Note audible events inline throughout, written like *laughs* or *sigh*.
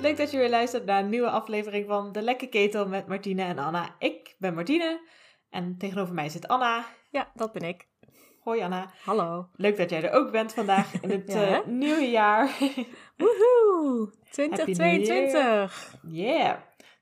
Leuk dat je weer luistert naar een nieuwe aflevering van De Lekke Ketel met Martine en Anna. Ik ben Martine en tegenover mij zit Anna. Ja, dat ben ik. Hoi Anna. Hallo. Leuk dat jij er ook bent vandaag in *laughs* het Ja, eh, nieuwe jaar. *laughs* Woehoe! Happy New 2022. Yeah.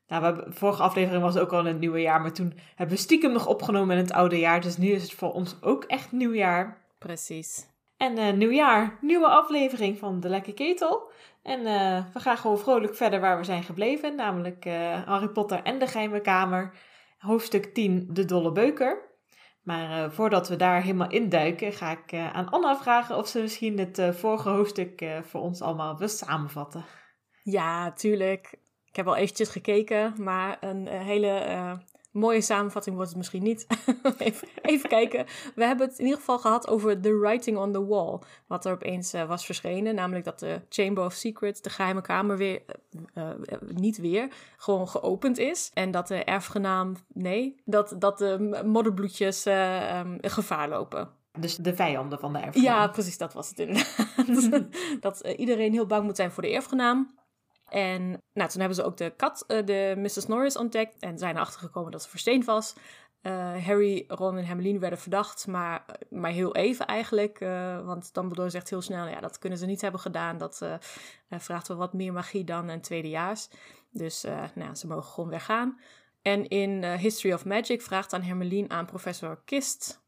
Nou, we vorige aflevering was ook al in het nieuwe jaar, maar toen hebben we stiekem nog opgenomen in het oude jaar. Dus nu is het voor ons ook echt nieuwjaar. Precies. En eh nieuwjaar, nieuwe aflevering van De Lekke Ketel. En eh, we gaan gewoon vrolijk verder waar we zijn gebleven, namelijk eh, Harry Potter en de Geheime Kamer, hoofdstuk 10, De Dolle Beuker. Maar eh, voordat we daar helemaal induiken, ga ik aan Anna vragen of ze misschien het vorige hoofdstuk voor ons allemaal wil samenvatten. Ja, tuurlijk. Ik heb al eventjes gekeken, maar een hele mooie samenvatting wordt het misschien niet. *laughs* even, even kijken. We hebben het in ieder geval gehad over The Writing on the Wall. Wat er opeens eh, was verschenen. Namelijk dat de Chamber of Secrets, de geheime kamer, weer, eh, eh, niet weer, gewoon geopend is. En dat de erfgenaam, nee, dat, dat de modderbloedjes eh, ehm, gevaar lopen. Dus de vijanden van de erfgenaam. Ja, precies, dat was het inderdaad. *laughs* dat iedereen heel bang moet zijn voor de erfgenaam. En nou, toen hebben ze ook de kat, eh, de Mrs. Norris, ontdekt. En zijn erachter gekomen dat ze versteend was. Eh, Harry, Ron en Hermeline werden verdacht, maar, maar heel even eigenlijk. eh, want Dumbledore zegt heel snel, ja, dat kunnen ze niet hebben gedaan. Dat eh, eh, vraagt wel wat meer magie dan een tweedejaars. Dus eh, nou, ze mogen gewoon weggaan. En in eh, History of Magic vraagt dan Hermeline aan professor Kist...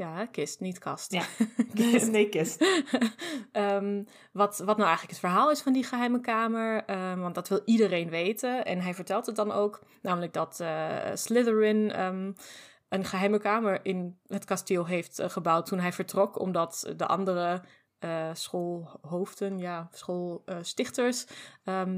Ja, Kist, niet Kast. Ja. *laughs* *laughs* Kist. nee, kist. *laughs* Ehm, wat, wat nou eigenlijk het verhaal is van die geheime kamer. Ehm, want dat wil iedereen weten. En hij vertelt het dan ook. Namelijk dat eh, Slytherin ehm, een geheime kamer in het kasteel heeft eh, gebouwd toen hij vertrok. Omdat de andere eh, schoolhoofden, ja, schoolstichters,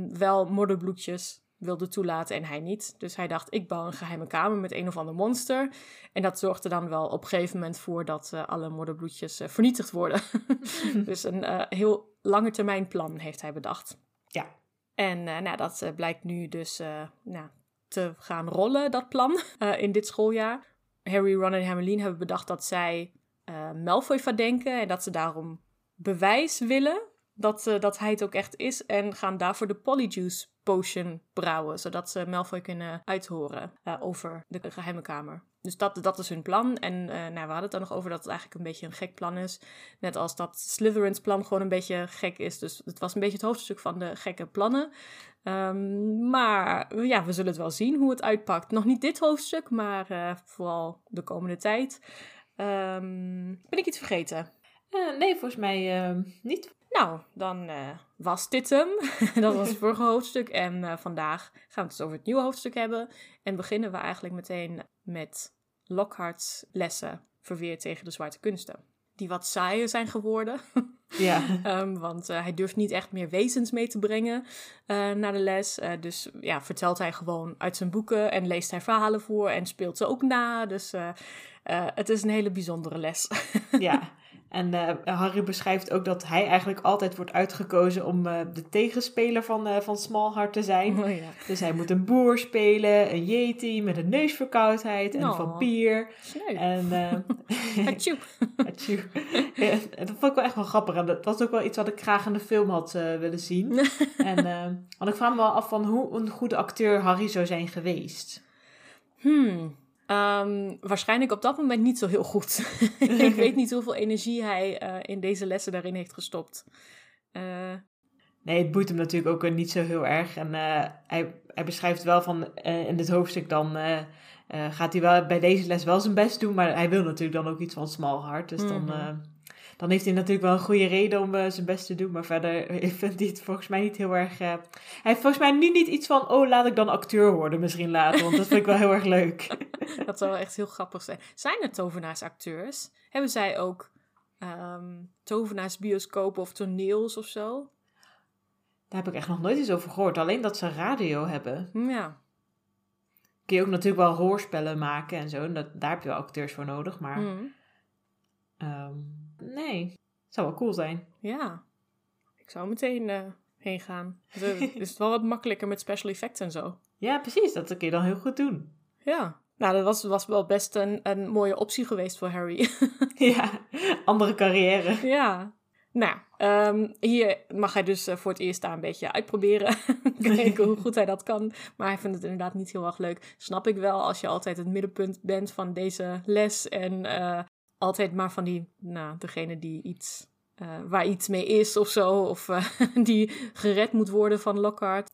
wel modderbloedjes wilden toelaten en hij niet. Dus hij dacht, ik bouw een geheime kamer met een of ander monster. En dat zorgde dan wel op een gegeven moment voor dat eh, alle modderbloedjes eh, vernietigd worden. *laughs* dus een eh, heel lange termijn plan heeft hij bedacht. Ja. En nou, dat blijkt nu dus nou, te gaan rollen, dat plan, *laughs* in dit schooljaar. Harry, Ron en Hermeline hebben bedacht dat zij Malfoy verdenken en dat ze daarom bewijs willen dat, dat hij het ook echt is. En gaan daarvoor de Polyjuice Potion brouwen, zodat ze Malfoy kunnen uithoren eh, over de geheime kamer. Dus dat, dat is hun plan. En eh, nou, we hadden het dan nog over dat het eigenlijk een beetje een gek plan is. Net als dat Slytherin's plan gewoon een beetje gek is. Dus het was een beetje het hoofdstuk van de gekke plannen. Ehm, maar ja, we zullen het wel zien hoe het uitpakt. Nog niet dit hoofdstuk, maar eh, vooral de komende tijd. Ehm, ben ik iets vergeten? Nee, volgens mij niet. Nou, dan eh, was dit hem. *laughs* dat was het vorige hoofdstuk. En eh, vandaag gaan we het dus over het nieuwe hoofdstuk hebben. En beginnen we eigenlijk meteen met Lockhart's lessen verweerd tegen de zwarte kunsten. Die wat saaier zijn geworden. *laughs* Ja. Ehm, want eh, hij durft niet echt meer wezens mee te brengen naar de les. Dus ja, vertelt hij gewoon uit zijn boeken en leest hij verhalen voor en speelt ze ook na. Dus het is een hele bijzondere les. Ja, *laughs* en eh, Harry beschrijft ook dat hij eigenlijk altijd wordt uitgekozen om eh, de tegenspeler van, eh van Smallheart te zijn. oh ja. Dus hij moet een boer spelen, een yeti met een neusverkoudheid en een Oh. vampier. Sneu. En. *laughs* *laughs* Ja, en dat vond ik wel echt wel grappig. En dat was ook wel iets wat ik graag in de film had willen zien. *laughs* en want ik vraag me wel af van hoe een goede acteur Harry zou zijn geweest. Hmm. Ehm, waarschijnlijk op dat moment niet zo heel goed. *laughs* ik weet niet hoeveel energie hij eh, in deze lessen daarin heeft gestopt. Eh, Nee, het boeit hem natuurlijk ook eh, niet zo heel erg. En hij, hij beschrijft wel van in dit hoofdstuk dan gaat hij wel bij deze les wel zijn best doen. Maar hij wil natuurlijk dan ook iets van Smallheart. Dus dan, Mhm. Dan heeft hij natuurlijk wel een goede reden om eh, zijn best te doen. Maar verder *laughs* vindt hij het volgens mij niet heel erg... eh, hij heeft volgens mij nu niet iets van, oh laat ik dan acteur worden misschien later. Want dat vind ik wel heel erg leuk. *laughs* dat zou wel echt heel grappig zijn. Zijn er tovenaarsacteurs? Hebben zij ook ehm tovenaarsbioscopen of toneels of zo? Daar heb ik echt nog nooit iets over gehoord. Alleen dat ze radio hebben. Hm, Ja. Kun je ook natuurlijk wel hoorspellen maken en zo. En dat, daar heb je wel acteurs voor nodig. Maar Hm. ehm, nee, zou wel cool zijn. Ja. Ik zou meteen eh, heen gaan. Dus, eh, is het wel wat makkelijker met special effects en zo. *laughs* Ja, precies. Dat kun je dan heel goed doen. Ja. Nou, dat was, was wel best een, een mooie optie geweest voor Harry. *laughs* ja, andere carrière. ja. Nou, ehm, hier mag hij dus eh, voor het eerst daar een beetje uitproberen. *laughs* Kijken hoe goed hij dat kan. Maar hij vindt het inderdaad niet heel erg leuk. Snap ik wel als je altijd het middenpunt bent van deze les. En eh, altijd maar van die, nou, degene die iets, eh, waar iets mee is of zo. Of *laughs* die gered moet worden van Lockhart.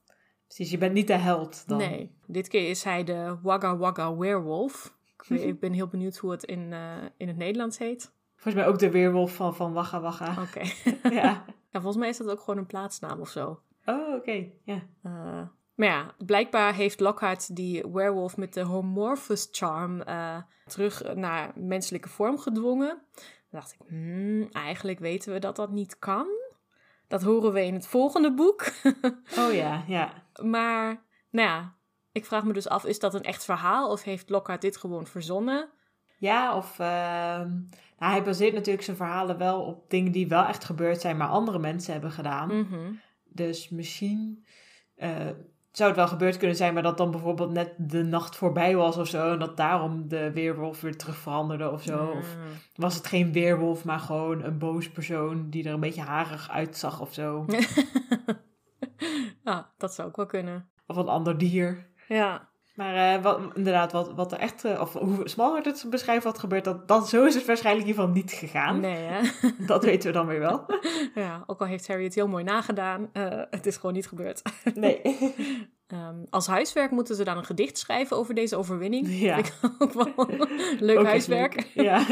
Precies, je bent niet de held dan. Nee, dit keer is hij de Wagga Wagga Werewolf. Ik, ben heel benieuwd hoe het in, in het Nederlands heet. Volgens mij ook de weerwolf van, van Wagga Wagga. Oké. *laughs* ja. ja. Volgens mij is dat ook gewoon een plaatsnaam of zo. Oh, oké. Ja. Maar ja, blijkbaar heeft Lockhart die werewolf met de Homorphous Charm uh, terug naar menselijke vorm gedwongen. Dan dacht ik, hmm, eigenlijk weten we dat dat niet kan. Dat horen we in het volgende boek. *laughs* oh ja, ja. Maar, nou ja, ik vraag me dus af, is dat een echt verhaal of heeft Lockhart dit gewoon verzonnen? Ja, of uh, nou, hij baseert natuurlijk zijn verhalen wel op dingen die wel echt gebeurd zijn, maar andere mensen hebben gedaan. Mm -hmm. Dus misschien uh, zou het wel gebeurd kunnen zijn, maar dat dan bijvoorbeeld net de nacht voorbij was of zo. En dat daarom de weerwolf weer terug veranderde of zo. Mm. Of was het geen weerwolf, maar gewoon een boos persoon die er een beetje harig uitzag of zo. *laughs* ja, dat zou ook wel kunnen. Of een ander dier. Ja. Maar uh, wat, inderdaad, wat, wat er echt, uh, of hoe Smallheart het beschrijft wat gebeurt, dat, dat, zo is het waarschijnlijk in ieder geval niet gegaan. Nee, hè? *laughs* dat weten we dan weer wel. *laughs* ja, ook al heeft Harry het heel mooi nagedaan, uh, het is gewoon niet gebeurd. *laughs* nee. Um, als huiswerk moeten ze dan een gedicht schrijven over deze overwinning. Ja. Vind ik ook wel leuk Ook huiswerk. leuk. Ja.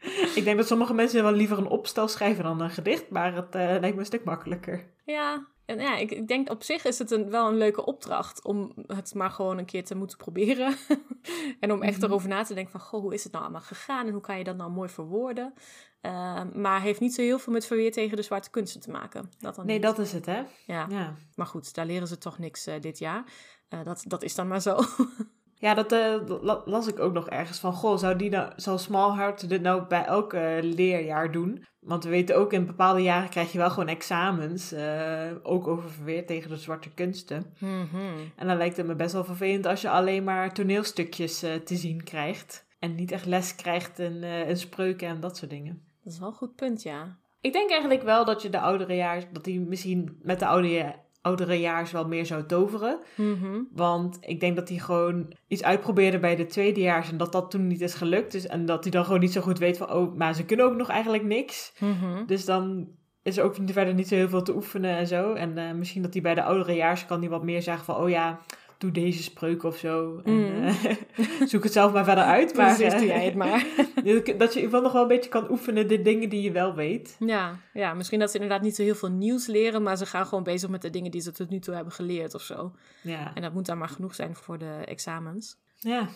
*laughs* ik denk dat sommige mensen wel liever een opstel schrijven dan een gedicht, maar het lijkt me een stuk makkelijker. Ja, en ja, ik, ik, denk op zich is het een, wel een leuke opdracht om het maar gewoon een keer te moeten proberen. *laughs* en om echt Mhm. erover na te denken van, goh, hoe is het nou allemaal gegaan en hoe kan je dat nou mooi verwoorden? Uh, maar heeft niet zo heel veel met verweer tegen de zwarte kunsten te maken. Dat dan Nee, niet. dat is het, hè? Ja. Ja, maar goed, daar leren ze toch niks uh, dit jaar. Uh, dat, dat is dan maar zo. *laughs* ja dat uh, la las ik ook nog ergens van. Goh, zou, die nou, zou Smallheart dit nou bij elk leerjaar doen? Want we weten ook, in bepaalde jaren krijg je wel gewoon examens. uh, ook over verweer tegen de zwarte kunsten. Mm -hmm. En dan lijkt het me best wel vervelend als je alleen maar toneelstukjes te zien krijgt. En niet echt les krijgt in, in spreuken en dat soort dingen. Dat is wel een goed punt, ja. Ik denk eigenlijk wel dat je de oudere jaar, dat hij misschien met de oude, oudere jaars wel meer zou toveren. Mm -hmm. Want ik denk dat hij gewoon iets uitprobeerde bij de tweedejaars en dat dat toen niet is gelukt. Dus, en dat hij dan gewoon niet zo goed weet van, oh, maar ze kunnen ook nog eigenlijk niks. Mm -hmm. Dus dan is er ook verder niet zo heel veel te oefenen en zo. En uh, misschien dat hij bij de oudere jaars kan hij wat meer zeggen van, oh ja, doe deze spreuk of zo. En, Mm. uh, *laughs* zoek het zelf maar verder uit. Maar, Precies, doe jij het maar. *laughs* dat je wel nog wel een beetje kan oefenen de dingen die je wel weet. Ja, ja, misschien dat ze inderdaad niet zo heel veel nieuws leren, maar ze gaan gewoon bezig met de dingen die ze tot nu toe hebben geleerd of zo. Ja. En dat moet dan maar genoeg zijn voor de examens. Ja.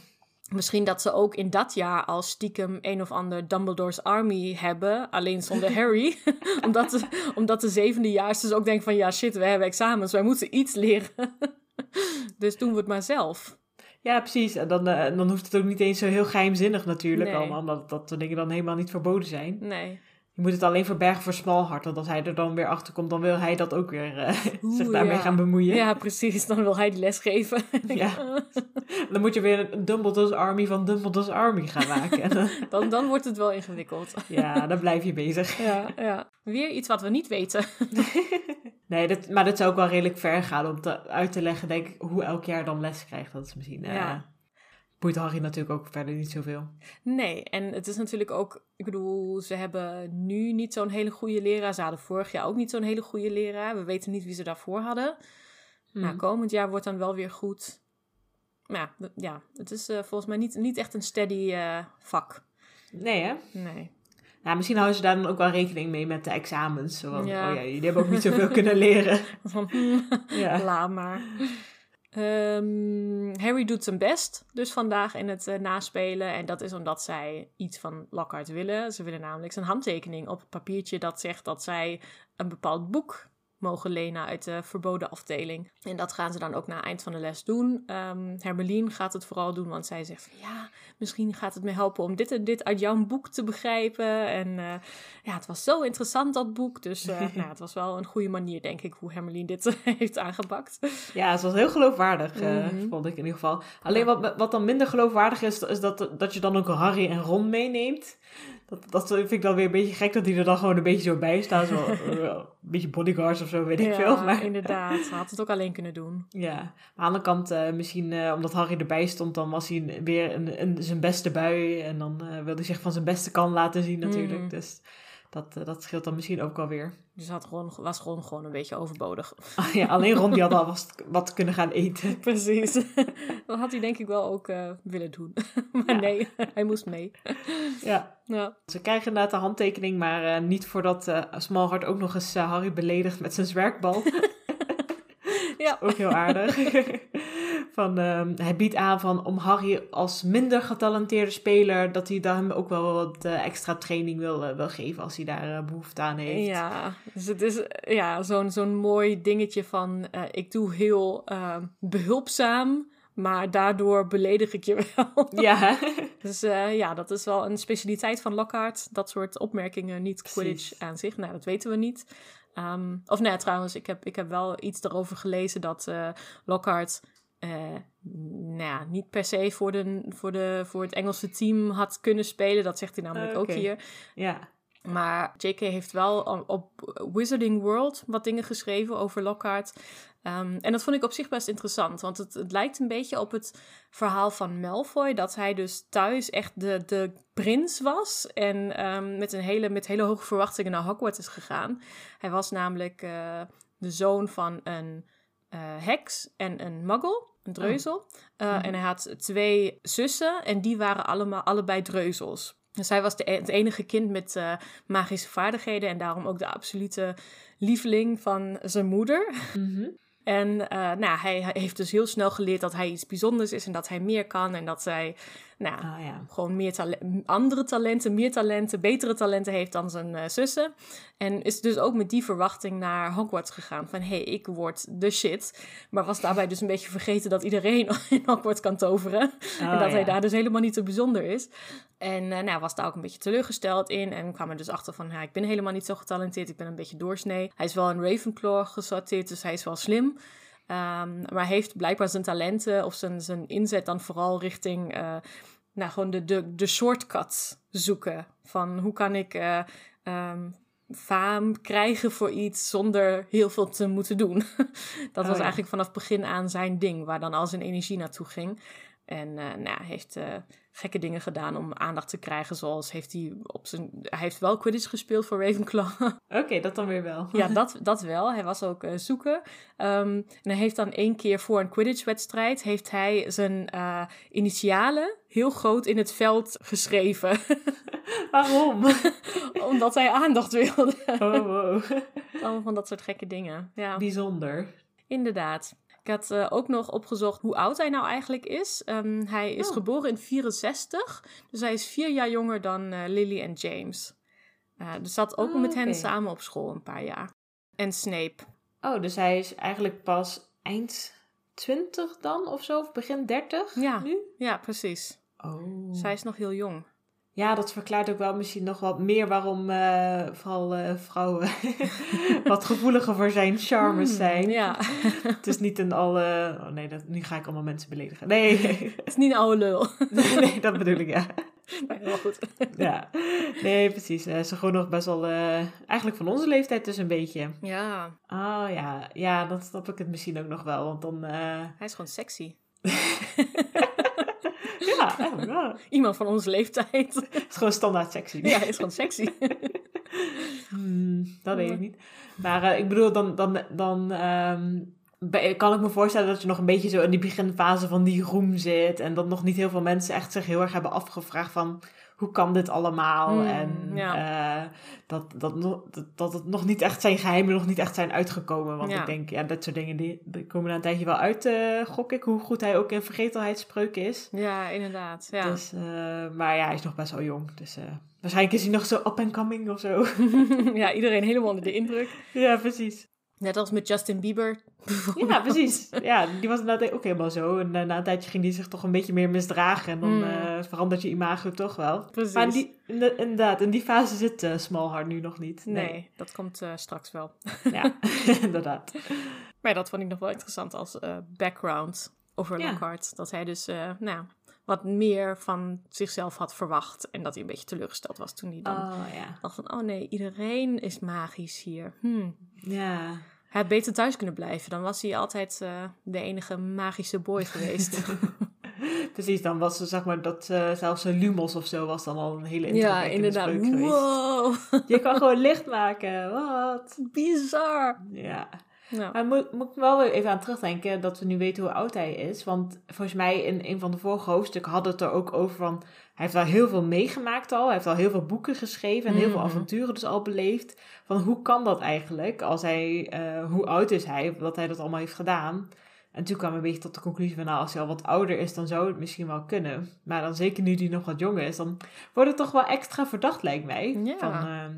Misschien dat ze ook in dat jaar al stiekem een of ander Dumbledore's Army hebben, alleen zonder *laughs* Harry. omdat, de, omdat de zevendejaars dus ook denken van ja shit, we hebben examens, wij moeten iets leren. *laughs* dus doen we het maar zelf. Ja, precies. En dan, uh, dan hoeft het ook niet eens zo heel geheimzinnig natuurlijk Nee. allemaal. Omdat dat soort dingen dan helemaal niet verboden zijn. Nee. Je moet het alleen verbergen voor Smallheart. Want als hij er dan weer achter komt, dan wil hij dat ook weer *laughs* uh, zich daarmee ja. gaan bemoeien. Ja, precies. Dan wil hij die les geven. *laughs* Ja. Dan moet je weer een Dumbledore's Army van Dumbledore's Army gaan maken. En dan- dan, dan wordt het wel ingewikkeld. ja, dan blijf je bezig. Ja, ja. Weer iets wat we niet weten. Nee, dat, maar dat zou ook wel redelijk ver gaan om te, uit te leggen, denk ik, hoe elk jaar dan les krijgt. Dat is misschien... eh Ja. boeit Harry natuurlijk ook verder niet zoveel. Nee, en het is natuurlijk ook, ik bedoel, ze hebben nu niet zo'n hele goede leraar. Ze hadden vorig jaar ook niet zo'n hele goede leraar. We weten niet wie ze daarvoor hadden. Nou, Hmm. komend jaar wordt dan wel weer goed. Maar ja, d- ja het is eh, volgens mij niet, niet echt een steady eh, vak. Nee, hè? Nee. Nou, misschien houden ze daar dan ook wel rekening mee met de examens. Zo van, Ja. oh ja, jullie hebben ook niet zoveel kunnen leren. *laughs* Hmm, *laughs* Ja. laat maar. Ehm, Harry doet zijn best dus vandaag in het eh, naspelen. En dat is omdat zij iets van Lockhart willen. Ze willen namelijk zijn handtekening op het papiertje dat zegt dat zij een bepaald boek mogen lenen uit de verboden afdeling. En dat gaan ze dan ook na eind van de les doen. Ehm Hermeline gaat het vooral doen, want zij zegt van ja, misschien gaat het me helpen om dit en dit uit jouw boek te begrijpen. En eh, ja, het was zo interessant dat boek. Dus eh, *laughs* nou, het was wel een goede manier, denk ik, hoe Hermeline dit *laughs* heeft aangepakt. Ja, het was heel geloofwaardig, eh, Mhm. vond ik in ieder geval. Alleen Ja. wat, wat dan minder geloofwaardig is, is dat, dat je dan ook Harry en Ron meeneemt. Dat, dat vind ik dan weer een beetje gek dat die er dan gewoon een beetje zo bij staan. Zo, eh, een beetje bodyguards of zo, weet ik ja, veel. Maar, inderdaad. Ze had het ook alleen kunnen doen. ja. Maar aan de andere kant, eh, misschien eh, omdat Harry erbij stond, dan was hij weer een, een, zijn beste bui. En dan eh, wilde hij zich van zijn beste kant laten zien natuurlijk. Mm. Dus dat, eh, dat scheelt dan misschien ook wel weer. *laughs* Dus had gewoon, was gewoon, gewoon een beetje overbodig. *laughs* ja, alleen Ron die had al wat, wat kunnen gaan eten. *laughs* Precies. Dat had hij denk ik wel ook eh, willen doen. maar Ja. nee, hij moest mee. Ja. Ja. Ze krijgen inderdaad de handtekening, maar eh, niet voordat eh Smallheart ook nog eens Harry beledigt met zijn zwerkbal. Ja. Ook heel aardig. Van, ehm, hij biedt aan van om Harry als minder getalenteerde speler, dat hij daar hem ook wel wat eh, extra training wil, eh, wil geven als hij daar eh, behoefte aan heeft. Ja, dus het is ja, zo'n zo'n mooi dingetje van ik doe heel eh, behulpzaam, maar daardoor beledig ik je *laughs* wel. Ja. Dus ja, dat is wel een specialiteit van Lockhart. Dat soort opmerkingen, niet Precies. Quidditch aan zich. Nou, dat weten we niet. Ehm, of nee, trouwens, ik heb, ik heb wel iets erover gelezen dat Lockhart... eh, nou niet per se voor, de, voor, de, voor het Engelse team had kunnen spelen. Dat zegt hij namelijk ook hier. ja. Maar J.K. heeft wel op- Wizarding World wat dingen geschreven over Lockhart. Ehm, en dat vond ik op zich best interessant. Want het, het lijkt een beetje op het verhaal van Malfoy. Dat hij dus thuis echt de, de prins was. En ehm, met, een hele, met hele hoge verwachtingen naar Hogwarts is gegaan. Hij was namelijk eh, de zoon van een heks en een muggle. Een dreuzel. Eh, Mhm. En hij had twee zussen. En die waren allemaal, allebei dreuzels. Dus hij was de, e- het enige kind met eh, magische vaardigheden. En daarom ook de absolute lieveling van zijn moeder. Mhm. *laughs* En eh, nou, hij, hij heeft dus heel snel geleerd dat hij iets bijzonders is en dat hij meer kan. En dat zij nou, Ah ja. gewoon meer tale- andere talenten, meer talenten, betere talenten heeft dan zijn eh, zussen. En is dus ook met die verwachting naar Hogwarts gegaan. Van hé, hey, ik word de shit. Maar was daarbij dus een beetje vergeten dat iedereen *laughs* in Hogwarts kan toveren. en Oh, dat hij daar dus helemaal niet zo bijzonder is. En eh, nou, was daar ook een beetje teleurgesteld in. En kwam er dus achter van, ja, ik ben helemaal niet zo getalenteerd. Ik ben een beetje doorsnee. Hij is wel een Ravenclaw gesorteerd, dus hij is wel slim. Ehm, maar heeft blijkbaar zijn talenten of zijn, zijn inzet dan vooral richting... eh, nou, gewoon de, de, de shortcuts zoeken. Van hoe kan ik ehm, faam krijgen voor iets zonder heel veel te moeten doen. *laughs* dat Oh, was ja. eigenlijk vanaf begin aan zijn ding, waar dan al zijn energie naartoe ging. En eh nou, hij heeft eh, gekke dingen gedaan om aandacht te krijgen. Zoals heeft hij op zijn. Hij heeft wel Quidditch gespeeld voor Ravenclaw. *laughs* Oké, dat dan weer wel. ja, *laughs* dat, dat wel. Hij was ook eh, zoeken. Ehm, en hij heeft dan één keer voor een Quidditch-wedstrijd. heeft hij zijn initialen heel groot in het veld geschreven. *laughs* Waarom? omdat hij aandacht wilde. Oh, wow. Allemaal van dat soort gekke dingen. Ja, Bijzonder. inderdaad. Ik had eh, ook nog opgezocht hoe oud hij nou eigenlijk is. Ehm, hij is Oh. geboren in 64, dus hij is vier jaar jonger dan eh, Lily en James. Eh, dus zat ook Oh, met hen samen op school een paar jaar. En Snape. Oh, dus hij is eigenlijk pas eind 20 dan of zo? Of begin 30 Ja. nu? Ja, precies. Oh. Zij is nog heel jong. Ja, dat verklaart ook wel misschien nog wat meer waarom eh, vooral eh, vrouwen *laughs* wat gevoeliger voor zijn charmes Hmm, zijn. Ja, *laughs* Het is niet een al... eh, oh nee, dat, nu ga ik allemaal mensen beledigen. Nee, *laughs* het is niet een oude lul. nee dat bedoel ik, ja. Maar heel goed. ja. Nee, precies. Eh, ze gewoon nog best wel... eigenlijk van onze leeftijd dus een beetje. Ja, Oh ja, ja, dan snap ik het misschien ook nog wel. Want dan... hij is gewoon sexy. Ja, oh, Iemand van onze leeftijd. *laughs* het is gewoon standaard sexy. ja, hij is gewoon sexy. *laughs* Hmm, dat weet ik niet. Maar eh, ik bedoel, dan, dan, dan ehm, kan ik me voorstellen dat je nog een beetje zo in die beginfase van die roem zit. En dat nog niet heel veel mensen echt zich heel erg hebben afgevraagd van... Hoe kan dit allemaal? Hmm, en ja. eh, dat, dat, nog- dat, dat het nog niet echt zijn geheimen nog niet echt zijn uitgekomen. Want Ja. ik denk, ja, dat soort dingen die, die komen na een tijdje wel uit, eh, gok ik. Hoe goed hij ook in vergetelheidsspreuken is. Ja, inderdaad. Ja. Dus, eh, maar ja, hij is nog best wel jong. Dus waarschijnlijk is hij nog zo up and coming of zo. *laughs* ja, iedereen helemaal onder de indruk. ja, precies. Net als met Justin Bieber. *laughs* Ja, precies. Ja, die was inderdaad ook helemaal zo. En eh, na een tijdje ging die zich toch een beetje meer misdragen. En dan Mm. verandert je imago toch wel. Precies. Maar in die, in de- inderdaad, in die fase zit eh Smallheart nu nog niet. Nee, dat komt straks wel. Ja, *laughs* inderdaad. Maar dat vond ik nog wel interessant als background over Ja. Lockhart. Dat hij dus, nou, wat meer van zichzelf had verwacht. En dat hij een beetje teleurgesteld was toen hij dan Oh ja. dacht van... Oh nee, iedereen is magisch hier. Hmm. Ja. Hij had beter thuis kunnen blijven. Dan was hij altijd eh, de enige magische boy geweest. *laughs* Precies, dan was ze zeg maar dat eh, zelfs een Lumos of zo was dan al een hele ja, inderdaad. Wow, Je kan gewoon licht maken, wat? *laughs* bizar. Ja. Nou, Maar moet, moet ik wel even aan terugdenken dat we nu weten hoe oud hij is. Want volgens mij in een van de vorige hoofdstukken hadden het er ook over van... Hij heeft al heel veel meegemaakt al. Hij heeft al heel veel boeken geschreven en heel veel Mhm. avonturen dus al beleefd. Van hoe kan dat eigenlijk? Als hij, eh, hoe oud is hij dat hij dat allemaal heeft gedaan? En toen kwam ik een beetje tot de conclusie van... Nou, als hij al wat ouder is, dan zou het misschien wel kunnen. Maar dan zeker nu hij nog wat jonger is, dan wordt het toch wel extra verdacht, lijkt mij. Ja. Van, ehm,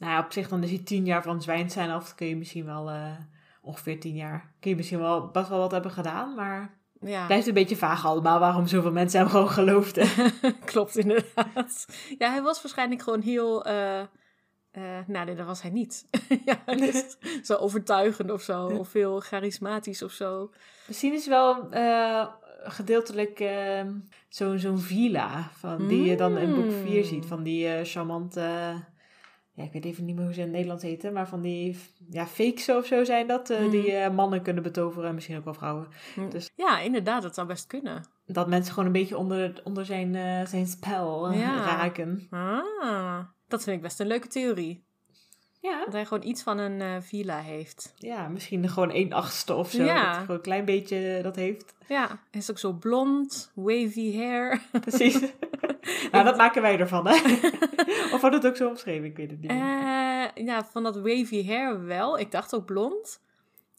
nou ja, op zich dan is hij tien jaar van zwijnt zijn af. kun je misschien wel... eh, ongeveer tien jaar. Kun je misschien wel best wel wat hebben gedaan, maar ja. blijft een beetje vaag allemaal waarom zoveel mensen hem gewoon geloofden. *laughs* Klopt, inderdaad. Ja, hij was waarschijnlijk gewoon heel... eh eh, nou, nee, dat was hij niet. *laughs* ja, dus *laughs* zo overtuigend of zo. Of heel charismatisch of zo. Misschien is wel gedeeltelijk eh, zo'n zo'n villa van, die je dan in boek Mm. 4 ziet. Van die eh, charmante, ja, ik weet even niet meer hoe ze in het Nederlands heten, maar van die ja, fakes of zo zijn dat. eh, Mm. Die eh, mannen kunnen betoveren, misschien ook wel vrouwen. Dus- Ja, inderdaad, dat zou best kunnen. Dat mensen gewoon een beetje onder, onder zijn, eh, zijn spel Ja. raken. Ah, dat vind ik best een leuke theorie. Ja, Dat hij gewoon iets van een villa heeft. ja, misschien gewoon één achtste of zo. Ja. Dat hij gewoon een klein beetje dat heeft. Ja, hij is ook zo blond, wavy hair. Precies. *laughs* *laughs* nou, dat maken wij ervan, hè? *laughs* of wordt het ook zo omschreven? Ik weet het niet. Eh, ja, van dat wavy hair wel. Ik dacht ook blond.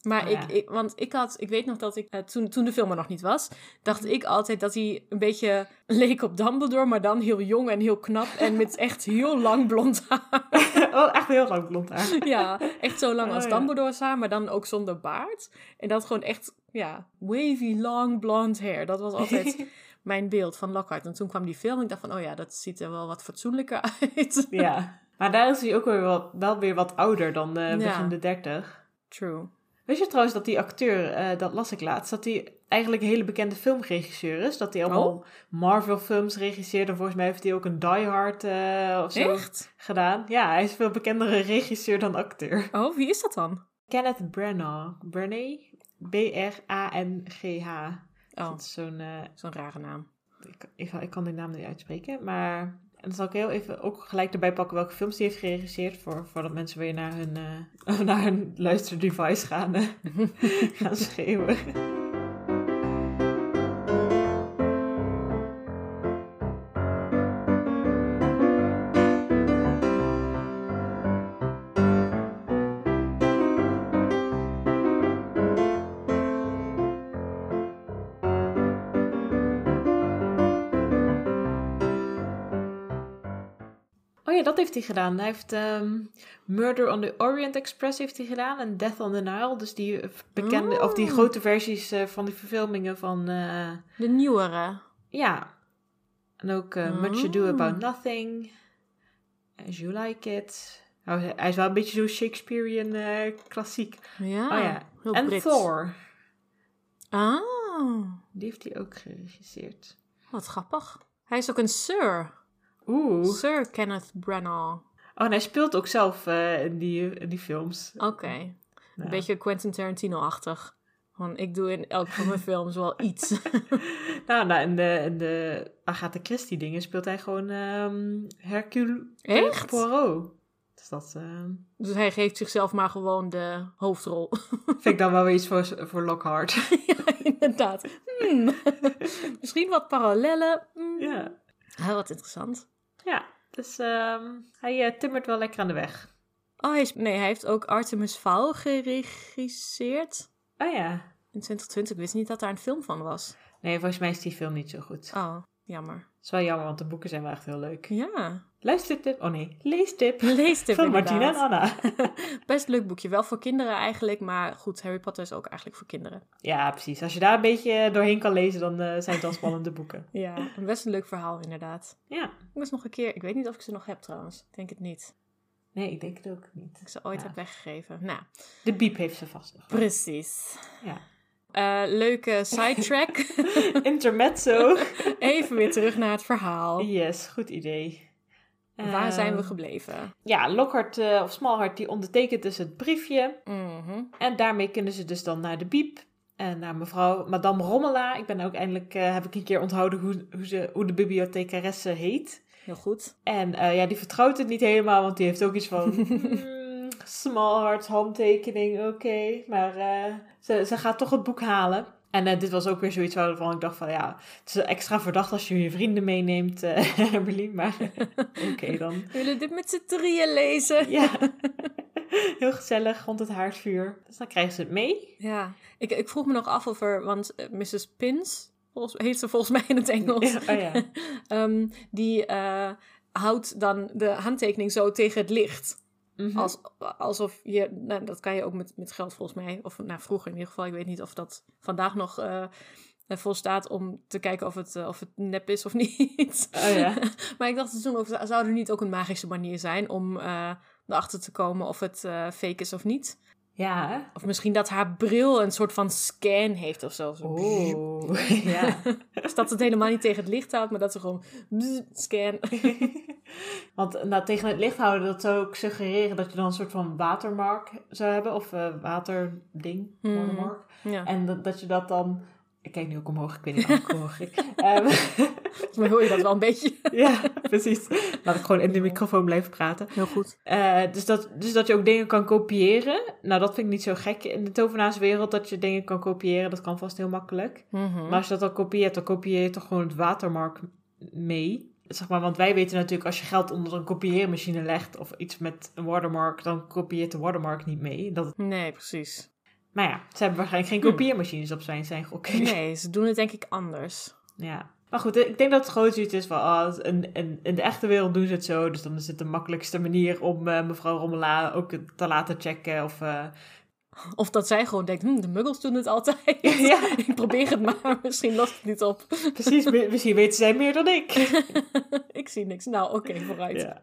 Maar Oh, ik, ik, want ik had, ik weet nog dat ik, eh, toen, toen de film er nog niet was, dacht ik altijd dat hij een beetje leek op Dumbledore, maar dan heel jong en heel knap en met echt heel lang blond haar. *laughs* oh, echt heel lang blond haar. ja, echt zo lang Oh, als ja. Dumbledore's haar, maar dan ook zonder baard. En dat gewoon echt, ja, wavy, long, blond hair. Dat was altijd *laughs* mijn beeld van Lockhart. En toen kwam die film en ik dacht van, oh ja, dat ziet er wel wat fatsoenlijker *laughs* uit. ja. Maar daar is hij ook weer wel, wel weer wat ouder dan eh Ja. begin de dertig. True. Weet je trouwens dat die acteur, eh, dat las ik laatst, dat hij eigenlijk een hele bekende filmregisseur is? Dat hij allemaal Oh. Marvel films regisseert. En volgens mij heeft hij ook een Die Hard eh, of zo Echt? gedaan. Ja, hij is veel bekendere *laughs* regisseur dan acteur. Oh, wie is dat dan? Kenneth Branagh. Branagh? B-R-A-N-G-H. Oh, Dat is zo'n... eh, zo'n rare naam. ik, ik, ik kan die naam niet uitspreken, maar... En dan zal ik heel even ook gelijk erbij pakken welke films hij heeft geregisseerd. Voor, voordat mensen weer naar hun, eh, *laughs* naar hun luisterdevice gaan, eh, *laughs* gaan schreeuwen. Dat heeft hij gedaan. Hij heeft ehm, Murder on the Orient Express heeft hij gedaan en Death on the Nile. Dus die bekende, of die Oh. grote versies eh, van die verfilmingen van... eh, De nieuwere. ja. En ook eh, Much Ado Oh. About Nothing. As You Like It. Nou, hij is wel een beetje zo Shakespearean klassiek. Ja, oh ja. En Brits. Thor. Ah, Die heeft hij ook geregisseerd. wat grappig. Hij is ook een Sir. Oeh. Sir Kenneth Branagh. Oh, en hij speelt ook zelf eh, in, die, in die films. Oké. Ja. Een beetje Quentin Tarantino-achtig. Want ik doe in elk van mijn *laughs* films wel iets. *laughs* Nou, nou in, de, in de Agatha Christie dingen speelt hij gewoon ehm Hercule Echt? Poirot. Dus dat ehm, Dus hij geeft zichzelf maar gewoon de hoofdrol. *laughs* vind ik dan wel weer iets voor, voor Lockhart. ja, inderdaad. Hmm. Misschien wat parallellen. Hmm. ja. Heel wat interessant. Ja, dus ehm, hij eh, timmert wel lekker aan de weg. Oh, hij is, nee, hij heeft ook Artemis Fowl geregisseerd. Oh ja. In 2020 ik wist niet dat daar een film van was. Nee, volgens mij is die film niet zo goed. Oh, jammer. Het is wel jammer, want de boeken zijn wel echt heel leuk. Ja. Luistertip. Oh nee, leestip. *laughs* Leestip Van Martina en. Anna. *laughs* Best leuk boekje. Wel voor kinderen eigenlijk, maar goed, Harry Potter is ook eigenlijk voor kinderen. Ja, precies. Als je daar een beetje doorheen kan lezen, dan eh, zijn het wel spannende *laughs* boeken. Ja, best een leuk verhaal inderdaad. Ja. Ik moest nog een keer, ik weet niet of ik ze nog heb trouwens. Ik denk het niet. Nee, ik denk het ook niet. Ik ze ooit Ja. heb weggegeven. Nou, De biep heeft ze vast nog. precies. Ja. Eh, leuke sidetrack. Intermezzo. Even weer terug naar het verhaal. Yes, goed idee. Waar zijn we Ehm, gebleven? Ja, Lockhart eh, of Smallhart die ondertekent dus het briefje. Mhm. En daarmee kunnen ze dus dan naar de biep. En naar mevrouw Madame Rommela. Ik ben ook eindelijk, eh, heb ik een keer onthouden hoe, hoe, ze, hoe de bibliothecaresse heet. Heel goed. En eh, ja, die vertrouwt het niet helemaal, want die heeft ook iets van... *laughs* hmm, Smallharts handtekening, oké. Maar ze, ze gaat toch het boek halen. En eh, dit was ook weer zoiets waarvan ik dacht van... Ja, het is extra verdacht als je je vrienden meeneemt, eh *laughs* Berlin. Maar *laughs* oké dan. We willen dit met z'n drieën lezen. Ja, *laughs* heel gezellig rond het haardvuur. Dus dan krijgen ze het mee. Ja. Ik, ik vroeg me nog af of er, want eh, Mrs. Pins, volgens, heet ze volgens mij in het Engels, Oh ja. ehm, die houdt dan de handtekening zo tegen het licht. Mhm. Als, alsof je, nou, dat kan je ook met, met geld volgens mij, of nou, vroeger in ieder geval, ik weet niet of dat vandaag nog eh, volstaat om te kijken of het, eh, of het nep is of *laughs* niet. Oh ja. *laughs* maar ik dacht toen, of, zou er niet ook een magische manier zijn om eh, erachter te komen of het fake is of niet? Ja, hè? Of misschien dat haar bril een soort van scan heeft of zo. Zo Oh, *laughs* ja. *laughs* Dus dat het helemaal niet tegen het licht houdt, maar dat ze gewoon scan. *laughs* Want nou, tegen het licht houden, dat zou ook suggereren dat je dan een soort van watermark zou hebben. Of eh, waterding, Mhm. watermark. Ja, En dat, dat je dat dan... Ik kijk nu ook omhoog, ik weet niet omhoog ik. Ehm, *laughs* volgens mij hoor je dat wel een beetje. *laughs* ja, precies. Laat ik gewoon in de microfoon blijven praten. Heel goed. Eh, dus, dat, dus dat je ook dingen kan kopiëren. Nou, dat vind ik niet zo gek in de tovenaarswereld, dat je dingen kan kopiëren. Dat kan vast heel makkelijk. Mhm. Maar als je dat al kopieert, dan kopieer je toch gewoon het watermark mee. Zeg maar, want wij weten natuurlijk, als je geld onder een kopieermachine legt of iets met een watermark, dan kopieert de watermark niet mee. Dat, Nee, precies. Maar ja, ze hebben waarschijnlijk geen kopieermachines op zijn, zijn gok. *laughs* Nee, ze doen het denk ik anders. Ja. Maar goed, ik denk dat het gewoon zoiets is van, ah, in, in, in de echte wereld doen ze het zo. Dus dan is het de makkelijkste manier om eh, mevrouw Rommela ook te laten checken. Of, eh, Of dat zij gewoon denkt, hm, de muggels doen het altijd. *laughs* Ja. *laughs* ik probeer het maar, misschien lost het niet op. precies, mi- misschien weten zij meer dan ik. ik zie niks. Nou, oké, vooruit. Ja.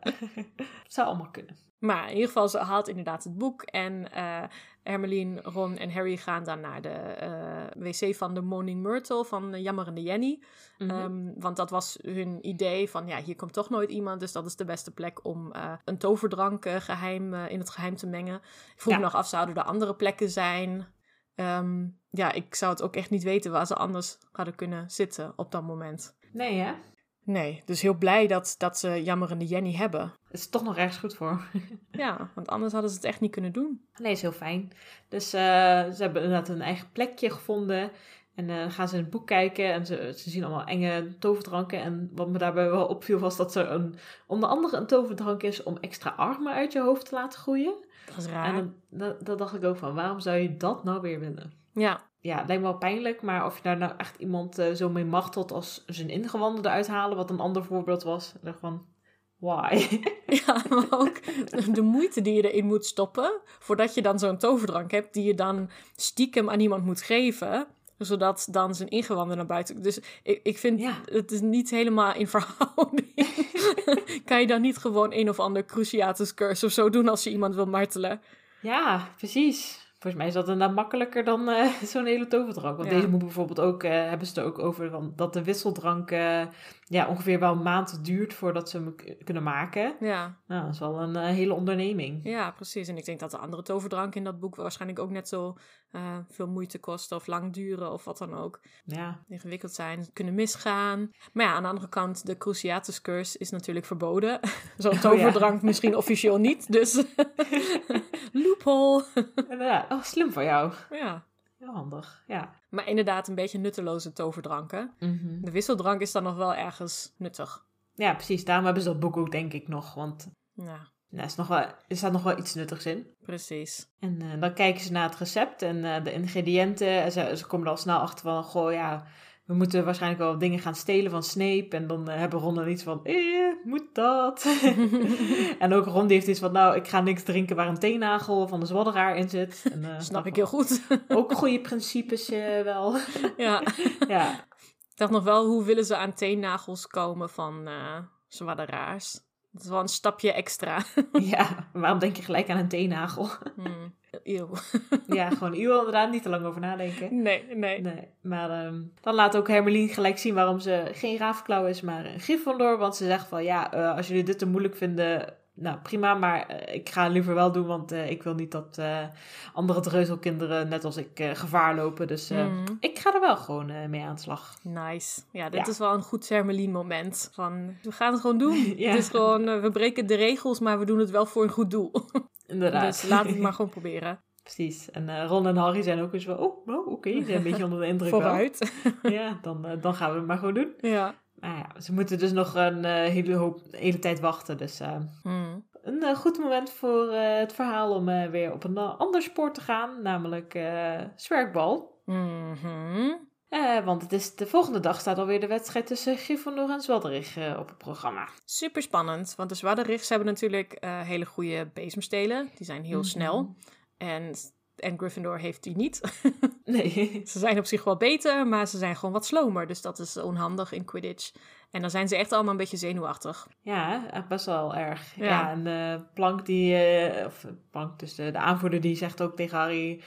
Zou allemaal kunnen. Maar in ieder geval, ze haalt inderdaad het boek. En eh Hermeline, Ron en Harry gaan dan naar de eh, wc van de Moaning Myrtle van de Jammerende Jenny. Mhm. Ehm, want dat was hun idee van, ja, hier komt toch nooit iemand. Dus dat is de beste plek om eh, een toverdrank eh, geheim, eh, in het geheim te mengen. Ik vroeg Ja. me nog af, zouden er andere plekken zijn? Ehm, ja, ik zou het ook echt niet weten waar ze anders hadden kunnen zitten op dat moment. Nee, hè? Nee, dus heel blij dat, dat ze Jammerende Jenny hebben. Het is toch nog ergens goed voor. *laughs* Ja, want anders hadden ze het echt niet kunnen doen. Nee, is heel fijn. Dus eh, ze hebben inderdaad een eigen plekje gevonden. En eh, dan gaan ze in het boek kijken en ze, ze zien allemaal enge toverdranken. En wat me daarbij wel opviel was dat er een, onder andere een toverdrank is om extra armen uit je hoofd te laten groeien. Dat is raar. En dan dacht ik ook van, waarom zou je dat nou weer willen? Ja, Ja, het lijkt me wel pijnlijk, maar of je daar nou echt iemand eh, zo mee martelt als zijn ingewanden eruit halen, wat een ander voorbeeld was. Dacht van, why? *laughs* ja, maar ook de moeite die je erin moet stoppen... voordat je dan zo'n toverdrank hebt... die je dan stiekem aan iemand moet geven... zodat dan zijn ingewanden naar buiten... Dus ik, ik vind, Ja. het is niet helemaal in verhouding. *laughs* kan je dan niet gewoon een of ander cruciatus curse of zo doen... als je iemand wil martelen? Ja, precies. Volgens mij is dat inderdaad makkelijker dan eh, *laughs* zo'n hele toverdrank. Want Ja. deze moet bijvoorbeeld ook, eh, hebben ze het er ook over van, dat de wisseldrank eh, ja, ongeveer wel een maand duurt voordat ze hem kunnen maken. Ja, Nou, dat is wel een eh, hele onderneming. ja, precies. En ik denk dat de andere toverdranken in dat boek... waarschijnlijk ook net zo eh, veel moeite kosten... of lang duren of wat dan ook. Ja, ingewikkeld zijn, kunnen misgaan. Maar ja, aan de andere kant, de Cruciatus Curse is natuurlijk verboden. *laughs* Zo'n ja. toverdrank misschien officieel niet, dus *laughs* *laughs* loophole. Oh, slim van jou. ja. Heel handig, ja. Maar inderdaad een beetje nutteloze toverdranken. Mhm. De wisseldrank is dan nog wel ergens nuttig. Ja, precies. Daarom hebben ze dat boek ook denk ik nog. Want Ja, nou, is nog wel, er staat nog wel iets nuttigs in. precies. En eh, dan kijken ze naar het recept en eh, de ingrediënten. En ze, ze komen er al snel achter van, goh ja, we moeten waarschijnlijk wel dingen gaan stelen van Snape. En dan eh, hebben Ron er iets van, eh, moet dat? *laughs* en ook Ron die heeft iets van, nou, ik ga niks drinken waar een teennagel van de zwadderaar in zit. En, eh, Snap ik heel goed. Ook goede principes eh, wel. *laughs* ja. *laughs* ja. Ik dacht nog wel, hoe willen ze aan teennagels komen van zwadderaars? Dat is wel een stapje extra. ja, waarom denk je gelijk aan een teennagel? Hmm. Eeuw. Ja, gewoon eeuw inderdaad. Niet te lang over nadenken. Nee, nee. Nee, maar ehm, dan laat ook Hermeline gelijk zien waarom ze geen Ravenclaw is, maar een Gryffindor. Want ze zegt van, ja, eh, als jullie dit te moeilijk vinden, nou prima, maar eh, ik ga het liever wel doen, want eh, ik wil niet dat andere dreuzelkinderen, net als ik, gevaar lopen. Dus Mhm. ik ga er wel gewoon mee aan de slag. Nice. Ja, dit Ja. is wel een goed Hermelien moment. Van, we gaan het gewoon doen. *laughs* Ja. Het is gewoon, we breken de regels, maar we doen het wel voor een goed doel. *laughs* Inderdaad. Dus we het maar gewoon proberen. *laughs* Precies. En eh, Ron en Harry zijn ook eens van, oh, oké, ze zijn een beetje onder de *laughs* indruk wel. Vooruit. *laughs* Ja, dan, eh, dan gaan we het maar gewoon doen. ja. Maar ja, ze moeten dus nog een eh, hele, hoop, hele tijd wachten, dus... Hmm. Een goed moment voor het verhaal om weer op een ander spoor te gaan, namelijk zwerkbal. Mhm. Eh, want het is, de volgende dag staat alweer de wedstrijd tussen Gryffindor en Zwadderig eh, op het programma. Super spannend, want de Zwadderichs hebben natuurlijk eh, hele goede bezemstelen. Die zijn heel Mhm. snel. En, en Gryffindor heeft die niet. *laughs* Nee. *laughs* ze zijn op zich wel beter, maar ze zijn gewoon wat slomer. Dus dat is onhandig in Quidditch. En dan zijn ze echt allemaal een beetje zenuwachtig. Ja, eh, best wel erg. Ja, Ja. en eh, Plank die, eh, of eh, Plank, dus de, de aanvoerder die zegt ook tegen Harry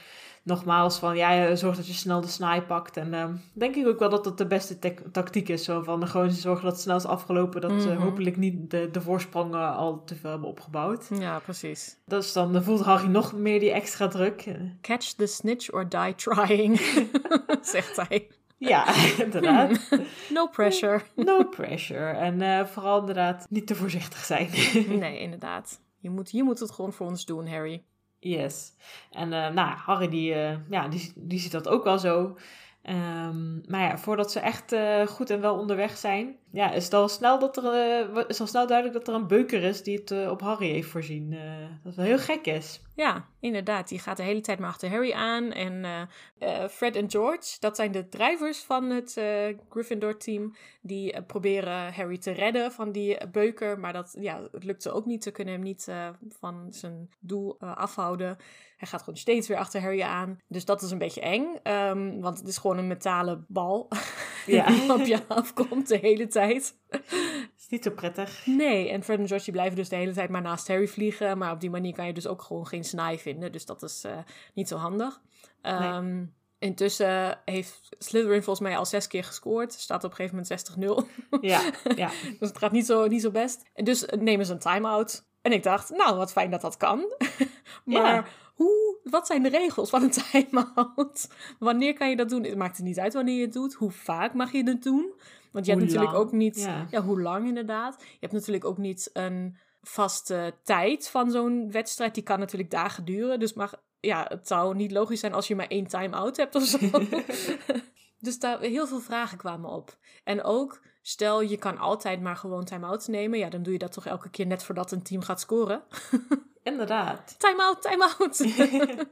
nogmaals van, ja, zorg dat je snel de snaai pakt. En eh, denk ik ook wel dat dat de beste tactiek is. Zo van, gewoon zorgen dat het snel is afgelopen, dat ze Mhm. hopelijk niet de, de voorsprongen al te veel hebben opgebouwd. Ja, precies. Dus dan voelt Harry nog meer die extra druk. Catch the snitch or die trying, *laughs* zegt hij. Ja, *laughs* inderdaad. No pressure. No pressure. En eh, vooral inderdaad niet te voorzichtig zijn. *laughs* Nee, inderdaad. Je moet, je moet het gewoon voor ons doen, Harry. yes. En eh, nou, Harry die, eh, ja, die, die ziet dat ook wel zo. Ehm, maar ja, voordat ze echt goed en wel onderweg zijn, ja, is al snel, dat er, eh, is al snel duidelijk dat er een beuker is die het eh, op Harry heeft voorzien. Eh, dat wel heel gek is. Ja, inderdaad. Die gaat de hele tijd maar achter Harry aan. En Fred en George, dat zijn de drijvers van het Gryffindor-team. Die proberen Harry te redden van die beuker. Maar dat ja, het lukt ze ook niet. Ze kunnen hem niet van zijn doel afhouden. Hij gaat gewoon steeds weer achter Harry aan. Dus dat is een beetje eng. ehm, want het is gewoon een metalen bal *laughs* Ja. *laughs* die op je afkomt de hele tijd. is niet zo prettig. Nee, en Fred en George die blijven dus de hele tijd maar naast Harry vliegen. Maar op die manier kan je dus ook gewoon geen snaai vinden. Dus dat is eh, niet zo handig. Ehm, Intussen heeft Slytherin volgens mij al zes keer gescoord. Staat op een gegeven moment 60-0. Ja, ja. *laughs* Dus het gaat niet zo, niet zo best. En dus nemen ze een time-out. En ik dacht, nou, wat fijn dat dat kan. *laughs* maar Ja. Wat zijn de regels van een *laughs* time-out? Wanneer kan je dat doen? Het maakt het niet uit wanneer je het doet. Hoe vaak mag je het doen? Want je Hoe hebt natuurlijk lang? ook niet... Ja. Ja. hoe lang inderdaad. Je hebt natuurlijk ook niet een vaste tijd van zo'n wedstrijd. Die kan natuurlijk dagen duren. Dus mag, ja, het zou niet logisch zijn als je maar één time-out hebt of zo. *laughs* dus daar heel veel vragen kwamen op. En ook, stel je kan altijd maar gewoon time-outs nemen. Ja, dan doe je dat toch elke keer net voordat een team gaat scoren. *laughs* Inderdaad. *laughs* Time-out, time-out. *laughs*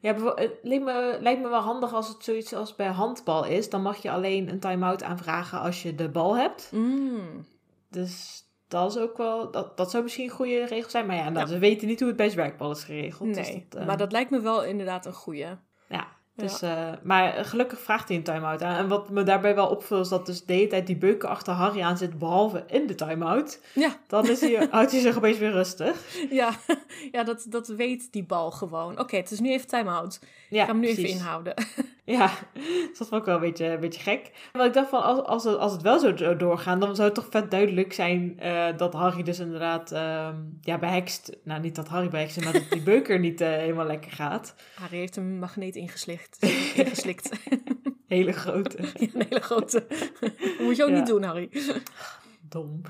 Ja, bevo- het lijkt me, lijkt me wel handig als het zoiets als bij handbal is. Dan mag je alleen een time-out aanvragen als je de bal hebt. Mm. Dus dat is ook wel, dat, dat zou misschien een goede regel zijn. Maar ja, nou, Ja. we weten niet hoe het bij zwerkbal is geregeld. dus Nee, dat, eh, maar dat lijkt me wel inderdaad een goeie. Ja, dus, eh, maar gelukkig vraagt hij een time-out aan. En wat me daarbij wel opviel is dat dus de hele tijd die beuken achter Harry aan zit, behalve in de time-out. Ja, Dan is hij, *laughs* houdt hij zich opeens weer rustig. ja, ja dat, dat weet die bal gewoon. Oké, het is nu even time-out. Ja, Ik ga hem nu precies. even inhouden. Ja, dus *laughs* dat vond ik wel een beetje, een beetje gek. Maar ik dacht van, als, als, het, als het wel zo do- doorgaan, dan zou het toch vet duidelijk zijn eh, dat Harry dus inderdaad ehm ja, behekst. Nou, niet dat Harry behekst, maar dat die beuker niet eh, helemaal lekker gaat. Harry heeft een magneet ingeslikt. *laughs* ingeslikt. Hele grote. *laughs* een hele grote. Dat moet je ook Ja. niet doen, Harry. Dom.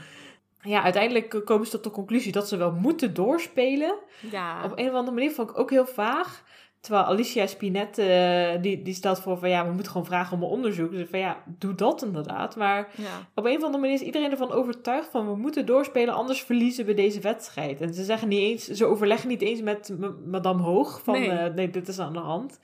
Ja, uiteindelijk komen ze tot de conclusie dat ze wel moeten doorspelen. Ja, Op een of andere manier vond ik ook heel vaag. Terwijl Alicia Spinet, eh, die, die stelt voor van ja, we moeten gewoon vragen om een onderzoek. Dus van ja, doe dat inderdaad. Maar ja. op een of andere manier is iedereen ervan overtuigd van we moeten doorspelen, anders verliezen we deze wedstrijd. En ze zeggen niet eens, ze overleggen niet eens met madame Hoog van Nee. nee, nee dit is aan de hand.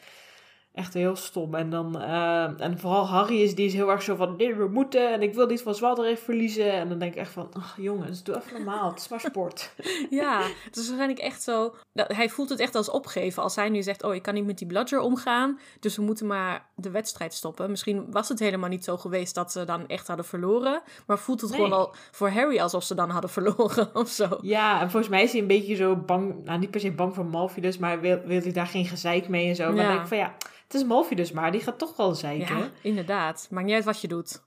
Echt heel stom. En, dan, eh, en vooral Harry is, die is heel erg zo van, nee, we moeten. En ik wil niet van Zwaarderecht verliezen. En dan denk ik echt van, ach jongens, doe even normaal. Het is maar sport. *laughs* Ja, het is waarschijnlijk echt zo. Dat, hij voelt het echt als opgeven. Als hij nu zegt: Oh, ik kan niet met die bludger omgaan. Dus we moeten maar de wedstrijd stoppen. Misschien was het helemaal niet zo geweest dat ze dan echt hadden verloren. Maar voelt het Nee. gewoon al voor Harry alsof ze dan hadden verloren *laughs* of zo. Ja, en volgens mij is hij een beetje zo bang, nou niet per se bang voor Malfidus, maar wil, wil hij daar geen gezeik mee en zo. Maar Ja. dan denk ik van ja, het is Malfidus maar, die gaat toch wel zeiken. Ja, Ja, inderdaad. Maakt niet uit wat je doet.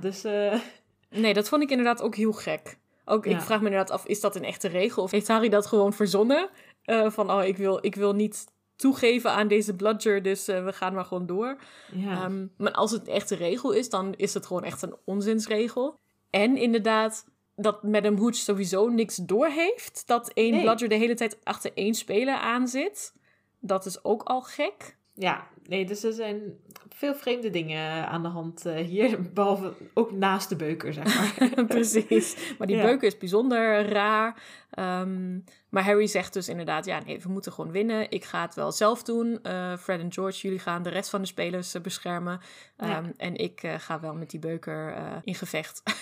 dus eh, *laughs* Nee, dat vond ik inderdaad ook heel gek. Ook, ik Ja. vraag me inderdaad af, is dat een echte regel? Of heeft Harry dat gewoon verzonnen? Eh, van, oh, ik wil, ik wil niet toegeven aan deze bludger, dus eh, we gaan maar gewoon door. ja. Ehm, maar als het een echte regel is, dan is het gewoon echt een onzinsregel. En inderdaad, dat Madame Hooch sowieso niks doorheeft. Dat één Nee. bludger de hele tijd achter één speler aan zit. Dat is ook al gek. Ja, nee, dus er zijn veel vreemde dingen aan de hand eh, hier, *laughs* behalve ook naast de beuker, zeg maar. *laughs* Precies. Maar die Ja. beuken is bijzonder raar. Ehm, maar Harry zegt dus inderdaad, ja nee, we moeten gewoon winnen. Ik ga het wel zelf doen. Eh, Fred en George, jullie gaan de rest van de spelers eh, beschermen. Ja. Ehm, En ik ga wel met die beuker in gevecht. *laughs*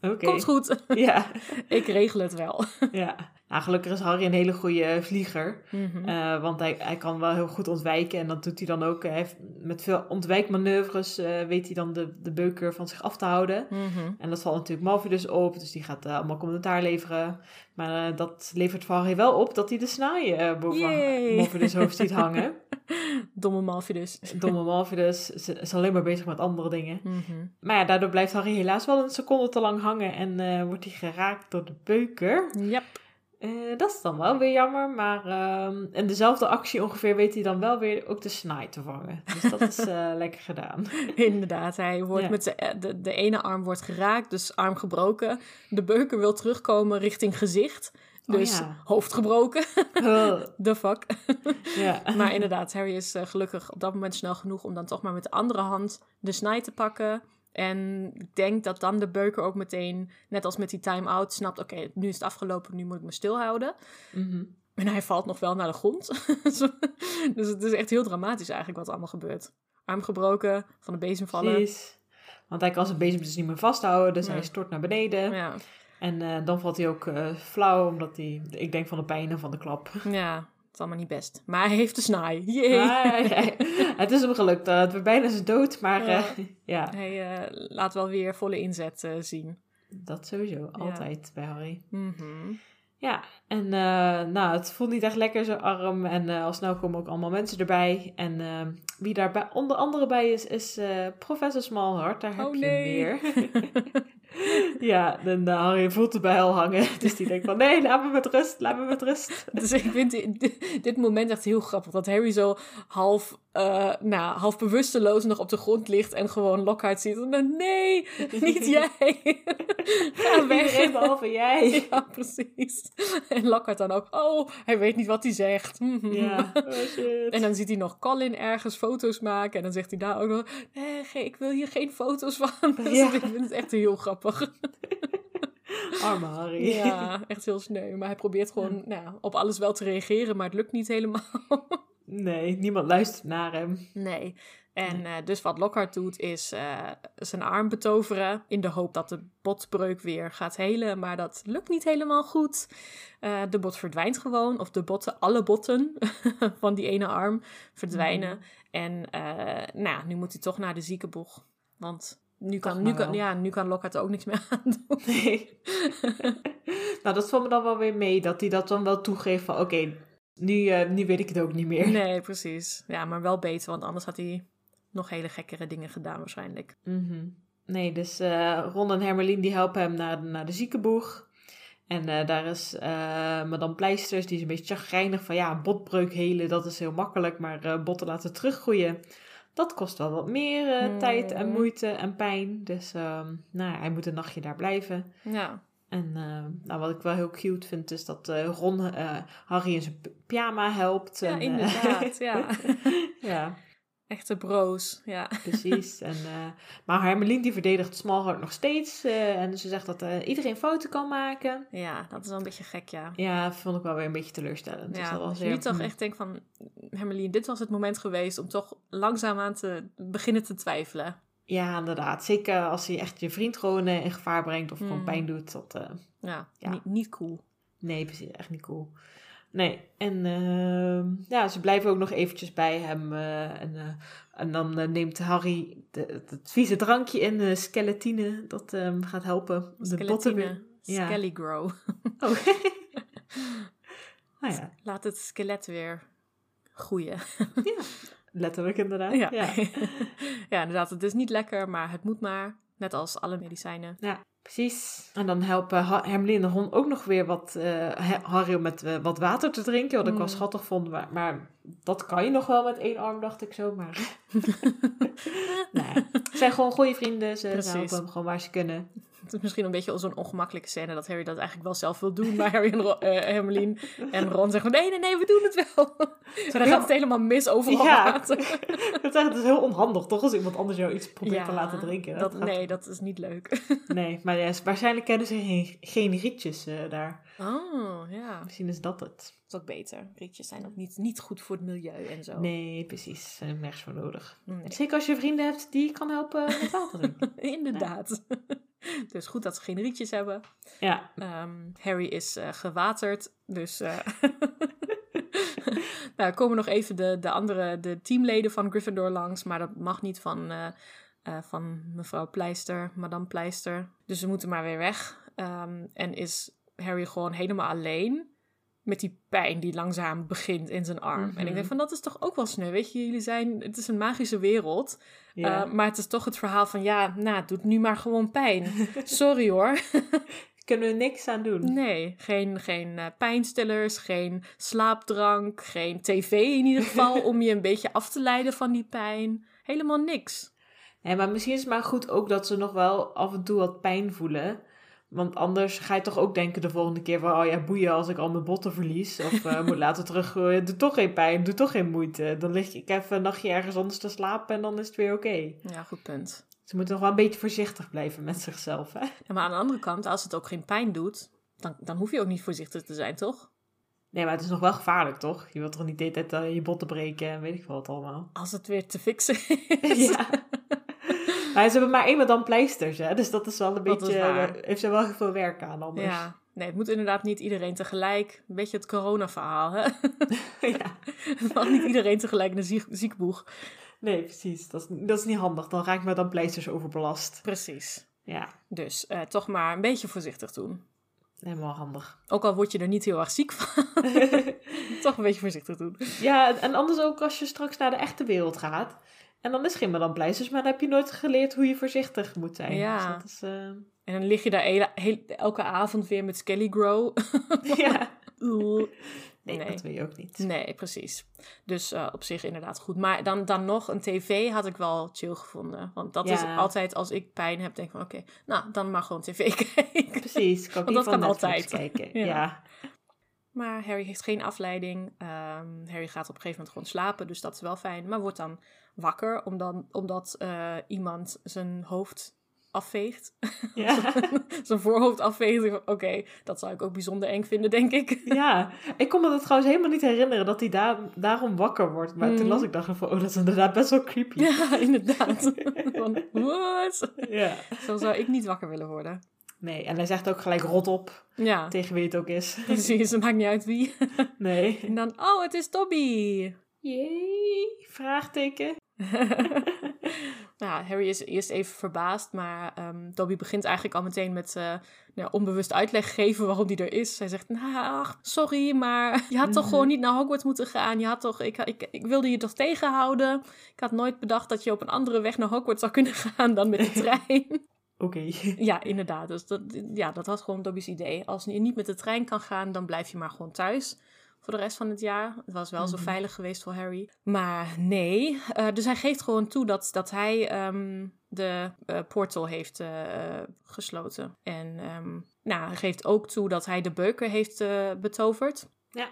Oké. Komt goed. Ja, ik regel het wel. ja. Nou, gelukkig is Harry een hele goede vlieger. Mhm. Eh, want hij, hij kan wel heel goed ontwijken. En dat doet hij dan ook. Hij heeft, met veel ontwijkmanoeuvres eh, weet hij dan de, de beuker van zich af te houden. Mhm. En dat valt natuurlijk Malfidus op. Dus die gaat eh, allemaal commentaar leveren. Maar eh, dat levert voor Harry wel op dat hij de snaai eh, boven Yay. Malfidus hoofd ziet hangen. *laughs* Domme Malfidus. Domme Malfidus is, is alleen maar bezig met andere dingen. Mhm. Maar ja, daardoor blijft Harry helaas wel een seconde te lang hangen. En eh, wordt hij geraakt door de beuker. Yep. Eh, dat is dan wel weer jammer, maar ehm, in dezelfde actie ongeveer weet hij dan wel weer ook de snaai te vangen. Dus dat is eh, *laughs* lekker gedaan. Inderdaad, hij wordt Ja. met eh, de, de ene arm wordt geraakt, dus arm gebroken. De beuker wil terugkomen richting gezicht, Oh dus ja. hoofd gebroken. *laughs* Oh, *laughs* The fuck. ja. Maar inderdaad, Harry is gelukkig op dat moment snel genoeg om dan toch maar met de andere hand de snij te pakken. En ik denk dat dan de beuker ook meteen, net als met die time-out, snapt: oké, nu is het afgelopen, nu moet ik me stilhouden. Mhm. En hij valt nog wel naar de grond. *laughs* dus het is echt heel dramatisch eigenlijk wat er allemaal gebeurt. Arm gebroken, van de bezem vallen. Precies. Want hij kan zijn bezem dus niet meer vasthouden, dus hij stort naar beneden. Ja, En eh, dan valt hij ook eh, flauw, omdat hij, ik denk van de pijn en van de klap. ja, is allemaal niet best. Maar hij heeft de snaai. Ja, *laughs* het is hem gelukt. eh, het werd bijna zijn dood, maar Ja. eh, *laughs* ja, Hij eh, laat wel weer volle inzet eh, zien. dat sowieso. Altijd bij Harry. Mhm. Ja, en eh, nou, het voelt niet echt lekker, zijn arm. En eh, al snel komen ook allemaal mensen erbij. En eh, wie daar onder andere bij is, is eh, professor Smallheart. Daar heb Oh, je hem weer. *laughs* ja, en Harry voelt de bijl hangen. *laughs* Dus die denkt van, nee, laat me met rust, laat me met rust. *laughs* Dus ik vind dit, dit moment echt heel grappig. Dat Harry zo half, eh, nou, half bewusteloos nog op de grond ligt en gewoon Lockhart ziet. En dan, nee, *laughs* niet jij. *laughs* Ga weg. Iedereen behalve jij. *laughs* Ja, precies. En Lockhart dan ook, oh, hij weet niet wat hij zegt. Mhm. Ja, oh shit. En dan ziet hij nog Colin ergens foto's maken. En dan zegt hij daar ook nog... Nee, ge- ik wil hier geen foto's van. Dus Ja. ik vind het echt heel grappig. Arme Harry. Ja, echt heel sneu. Maar hij probeert gewoon nou, ja, op alles wel te reageren. Maar het lukt niet helemaal. Nee, niemand luistert naar hem. Nee. En eh, dus wat Lockhart doet is eh, zijn arm betoveren. In de hoop dat de botbreuk weer gaat helen. Maar dat lukt niet helemaal goed. Eh, de bot verdwijnt gewoon. Of de botten, alle botten *laughs* van die ene arm verdwijnen. En eh, nou, nu moet hij toch naar de ziekenboeg. Want nu kan, nu kan, ja, nu kan Lockhart ook niks meer *laughs* aan doen. Nee. *laughs* nou, dat valt me dan wel weer mee. Dat hij dat dan wel toegeeft van, oké, nu, eh, nu weet ik het ook niet meer. Nee, precies. Ja, maar wel beter. Want anders had hij nog hele gekkere dingen gedaan waarschijnlijk. Mhm. Nee, dus eh, Ron en Hermelien die helpen hem naar, naar de ziekenboeg. En eh, daar is madame Pleisters, die is een beetje chagrijnig van ja, botbreuk helen, dat is heel makkelijk, maar botten laten teruggroeien, dat kost wel wat meer Mm. tijd en moeite en pijn. Dus ehm, nou, hij moet een nachtje daar blijven. Ja. En eh, nou, wat ik wel heel cute vind, is dat eh, Ron eh, Harry in zijn pyjama helpt. Ja, en, inderdaad. ja. *laughs* ja. Echte broos, ja. Precies. en, maar Hermeline die verdedigt Smallheart nog steeds. En ze zegt dat iedereen fouten kan maken. Ja, dat is wel een beetje gek, ja. Ja, vond ik wel weer een beetje teleurstellend. Ja, dus dat was je toch echt denkt van... Hermeline, dit was het moment geweest om toch langzaamaan te beginnen te twijfelen. Ja, inderdaad. Zeker als hij echt je vriend gewoon in gevaar brengt of gewoon Mm. pijn doet. Dat, Ja, Ja. Niet, niet cool. Nee, precies. Echt niet cool. Nee, en ehm, ja, ze blijven ook nog eventjes bij hem. eh, en, eh, en dan eh, neemt Harry de, het vieze drankje in, eh skeletine. Dat ehm, gaat helpen. De botten weer. Skeletine. Ja. Skellygrow. *laughs* Oh. *laughs* nou ja, Laat het skelet weer groeien. *laughs* letterlijk inderdaad. Ja. Ja. *laughs* ja, inderdaad. Het is niet lekker, maar het moet maar. Net als alle medicijnen. Ja, precies. En dan helpen Hermeline en Ron ook nog weer wat uh, Ha- Harry om met eh, wat water te drinken. Wat ik wel Mm. schattig vond. Maar, maar dat kan je nog wel met één arm, dacht ik zo. Maar *laughs* nee, ze zijn gewoon goede vrienden. Ze, Precies. helpen hem gewoon waar ze kunnen. Het is misschien een beetje zo'n ongemakkelijke scène dat Harry dat eigenlijk wel zelf wil doen. Maar Harry en Ro- eh, en Ron zeggen nee, nee, nee, we doen het wel. Zo, dan gaat het helemaal mis overal Ja. Het *laughs* is, het is heel onhandig, toch? Als iemand anders jou iets probeert te laten drinken. Dat, gaat- nee, dat is niet leuk. nee, maar ja, waarschijnlijk kennen ze geen, geen rietjes eh, daar. Oh, ja. Misschien is dat het. Dat is ook beter. Rietjes zijn ook niet, niet goed voor het milieu en zo. Nee, precies. Ze er nergens voor nodig. Nee. Zeker als je vrienden hebt die kan helpen met water drinken. *laughs* Inderdaad. *laughs* dus goed dat ze geen rietjes hebben. Ja, Ehm, Harry is eh, gewaterd, dus... eh *laughs* nou, komen nog even de, de andere de teamleden van Gryffindor langs, maar dat mag niet van, eh, van mevrouw Pleister, madame Pleister. Dus ze moeten maar weer weg. Ehm, en is Harry gewoon helemaal alleen met die pijn die langzaam begint in zijn arm. En ik Mhm. denk van, dat is toch ook wel sneu, weet je? Jullie zijn, het is een magische wereld. Uh, maar het is toch het verhaal van, ja, nou, het doet nu maar gewoon pijn. *laughs* Sorry hoor. *laughs* kunnen we niks aan doen. Nee, geen, geen eh, pijnstillers, geen slaapdrank, geen tv in ieder geval *laughs* om je een beetje af te leiden van die pijn. Helemaal niks. Nee, maar misschien is het maar goed ook dat ze nog wel af en toe wat pijn voelen. Want anders ga je toch ook denken de volgende keer van... Oh ja, boeien als ik al mijn botten verlies. Of eh, *laughs* moet later teruggooien. Doe toch geen pijn, doe toch geen moeite. Dan lig ik even een nachtje ergens anders te slapen en dan is het weer oké. Ja, goed punt. Ze moeten nog wel een beetje voorzichtig blijven met zichzelf, hè? Ja, maar aan de andere kant, als het ook geen pijn doet, dan, dan hoef je ook niet voorzichtig te zijn, toch? Nee, maar het is nog wel gevaarlijk, toch? Je wilt toch niet de hele tijd eh, je botten breken en weet ik wat allemaal. Als het weer te fixen *laughs* is. Ja. Maar ze hebben maar één dan pleisters, hè? Dus dat is wel een Dat beetje... eh, heeft ze wel heel veel werk aan anders. Ja, nee, het moet inderdaad niet iedereen tegelijk. Een beetje het corona-verhaal, hè? *laughs* ja. *laughs* Het mag niet iedereen tegelijk naar ziek, ziekboeg. Nee, precies. Dat is, dat is niet handig. Dan raak ik me dan pleisters overbelast. Precies. Ja, Dus eh, toch maar een beetje voorzichtig doen. helemaal handig. Ook al word je er niet heel erg ziek van. *laughs* toch een beetje voorzichtig doen. ja, en anders ook als je straks naar de echte wereld gaat. En dan is geen dan pleisters, maar dan heb je nooit geleerd hoe je voorzichtig moet zijn. Ja. Dus dat is, eh, En dan lig je daar hele- heel- elke avond weer met Skelly Grow. *laughs* ja. *laughs* nee, dat wil je ook niet. nee, precies. Dus eh, op zich inderdaad goed. Maar dan, dan nog een tv had ik wel chill gevonden. Want dat is altijd als ik pijn heb, denk ik van oké, nou dan maar gewoon tv *laughs* kijken. Precies, kan Want dat kan altijd. kijken. Ja. Ja. Maar Harry heeft geen afleiding. Ehm, Harry gaat op een gegeven moment gewoon slapen, dus dat is wel fijn. Maar wordt dan wakker omdat, omdat eh, iemand zijn hoofd afveegt. Ja. *laughs* zijn voorhoofd afveegt. Oké, dat zou ik ook bijzonder eng vinden, denk ik. ja, ik kon me dat trouwens helemaal niet herinneren dat hij daar, daarom wakker wordt. Maar toen Mhm. las ik dacht van, oh, dat is inderdaad best wel creepy. Ja, *laughs* inderdaad. Van, what? Ja. Zo zou ik niet wakker willen worden. Nee, en hij zegt ook gelijk rot op Ja, tegen wie het ook is. *laughs* precies. Het maakt niet uit wie. Nee. En dan, oh, het is Dobby. Jee, vraagteken. *laughs* Nou, Harry is eerst even verbaasd, maar ehm, Dobby begint eigenlijk al meteen met eh, nou, onbewust uitleg geven waarom hij er is. Hij zegt, nou, ach, sorry, maar *laughs* je had toch Mhm. gewoon niet naar Hogwarts moeten gaan. Je had toch, ik, ik, ik wilde je toch tegenhouden. Ik had nooit bedacht dat je op een andere weg naar Hogwarts zou kunnen *laughs* gaan dan met de trein. Oké. ja, inderdaad. Dus dat, ja, dat was gewoon Dobby's idee. Als je niet met de trein kan gaan, dan blijf je maar gewoon thuis. Voor de rest van het jaar. Het was wel zo Mhm. veilig geweest voor Harry. Maar nee. Eh, dus hij geeft gewoon toe dat, dat hij ehm, de eh, portal heeft eh, gesloten. En ehm, nou, hij geeft ook toe dat hij de beuker heeft betoverd. Ja.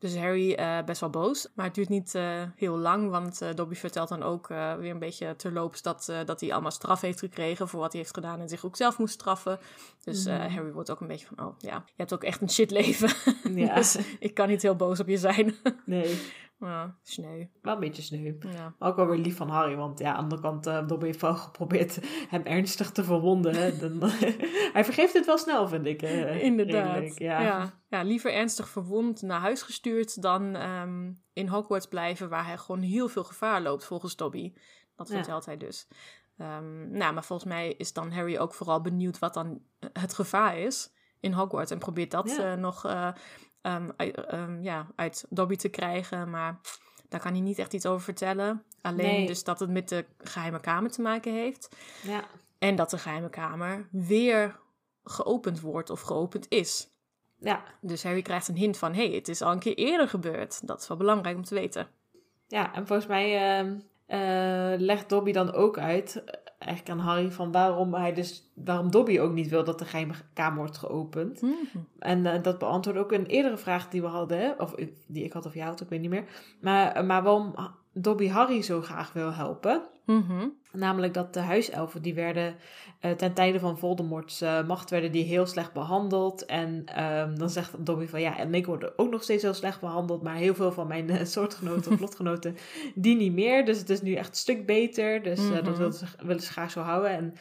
Dus Harry uh, best wel boos. Maar het duurt niet uh, heel lang, want uh, Dobby vertelt dan ook weer een beetje terloops dat, dat hij allemaal straf heeft gekregen voor wat hij heeft gedaan en zich ook zelf moest straffen. Dus mm. Harry wordt ook een beetje van, oh ja, je hebt ook echt een shit leven. Ja. *laughs* dus ik kan niet heel boos op je zijn. nee. *laughs* Ja, sneu. Wel een beetje sneu. Ja. Maar ook wel weer lief van Harry. Want ja, aan de andere kant, uh, Dobby heeft wel *laughs* geprobeerd hem ernstig te verwonden. *laughs* Dan, *laughs* hij vergeeft het wel snel, vind ik. Uh, Inderdaad. Ja. ja. Ja. liever ernstig verwond naar huis gestuurd dan um, in Hogwarts blijven, waar hij gewoon heel veel gevaar loopt, volgens Dobby. Dat vertelt hij dus. Um, nou, maar volgens mij is dan Harry ook vooral benieuwd wat dan het gevaar is in Hogwarts. En probeert dat uh, nog um, uit, um, ja, uit Dobby te krijgen. Maar daar kan hij niet echt iets over vertellen. Alleen dus dat het met de geheime kamer te maken heeft. Ja. En dat de geheime kamer weer geopend wordt of geopend is. Ja. Dus Harry krijgt een hint van, hé, hey, het is al een keer eerder gebeurd. Dat is wel belangrijk om te weten. Ja, en volgens mij uh, legt Dobby dan ook uit eigenlijk aan Harry van waarom hij dus waarom Dobby ook niet wil dat de geheime kamer wordt geopend. Mhm. En uh, dat beantwoordt ook een eerdere vraag die we hadden, of die ik had of jou had, ik weet niet meer. Maar, maar waarom Dobby Harry zo graag wil helpen. Mhm. Namelijk dat de huiselfen, die werden uh, ten tijde van Voldemort's uh, macht, werden die heel slecht behandeld. En um, dan zegt Dobby van ja, en ik word ook nog steeds heel slecht behandeld. Maar heel veel van mijn uh, *laughs* soortgenoten *laughs* of lotgenoten, die niet meer. Dus het is nu echt een stuk beter. Dus mm -hmm. dat willen ze, willen ze, graag zo houden. En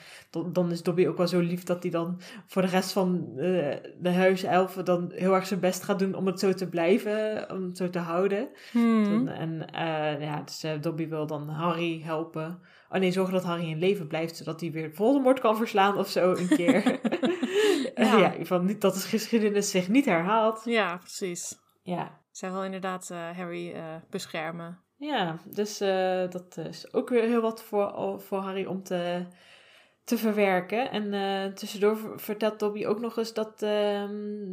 dan is Dobby ook wel zo lief dat hij dan voor de rest van de huiselfen dan heel erg zijn best gaat doen om het zo te blijven. Om het zo te houden. Mm. En ja, dus Dobby wil dan Harry helpen. Oh nee, zorgen dat Harry in leven blijft, zodat hij weer Voldemort kan verslaan of zo een keer. *laughs* ja. ja, van niet dat de geschiedenis zich niet herhaalt. Ja, precies. Ja. Zij wil inderdaad uh, Harry uh, beschermen. Ja, dus uh, dat is ook weer heel wat voor, voor Harry om te, te verwerken. En tussendoor vertelt Dobby ook nog eens dat,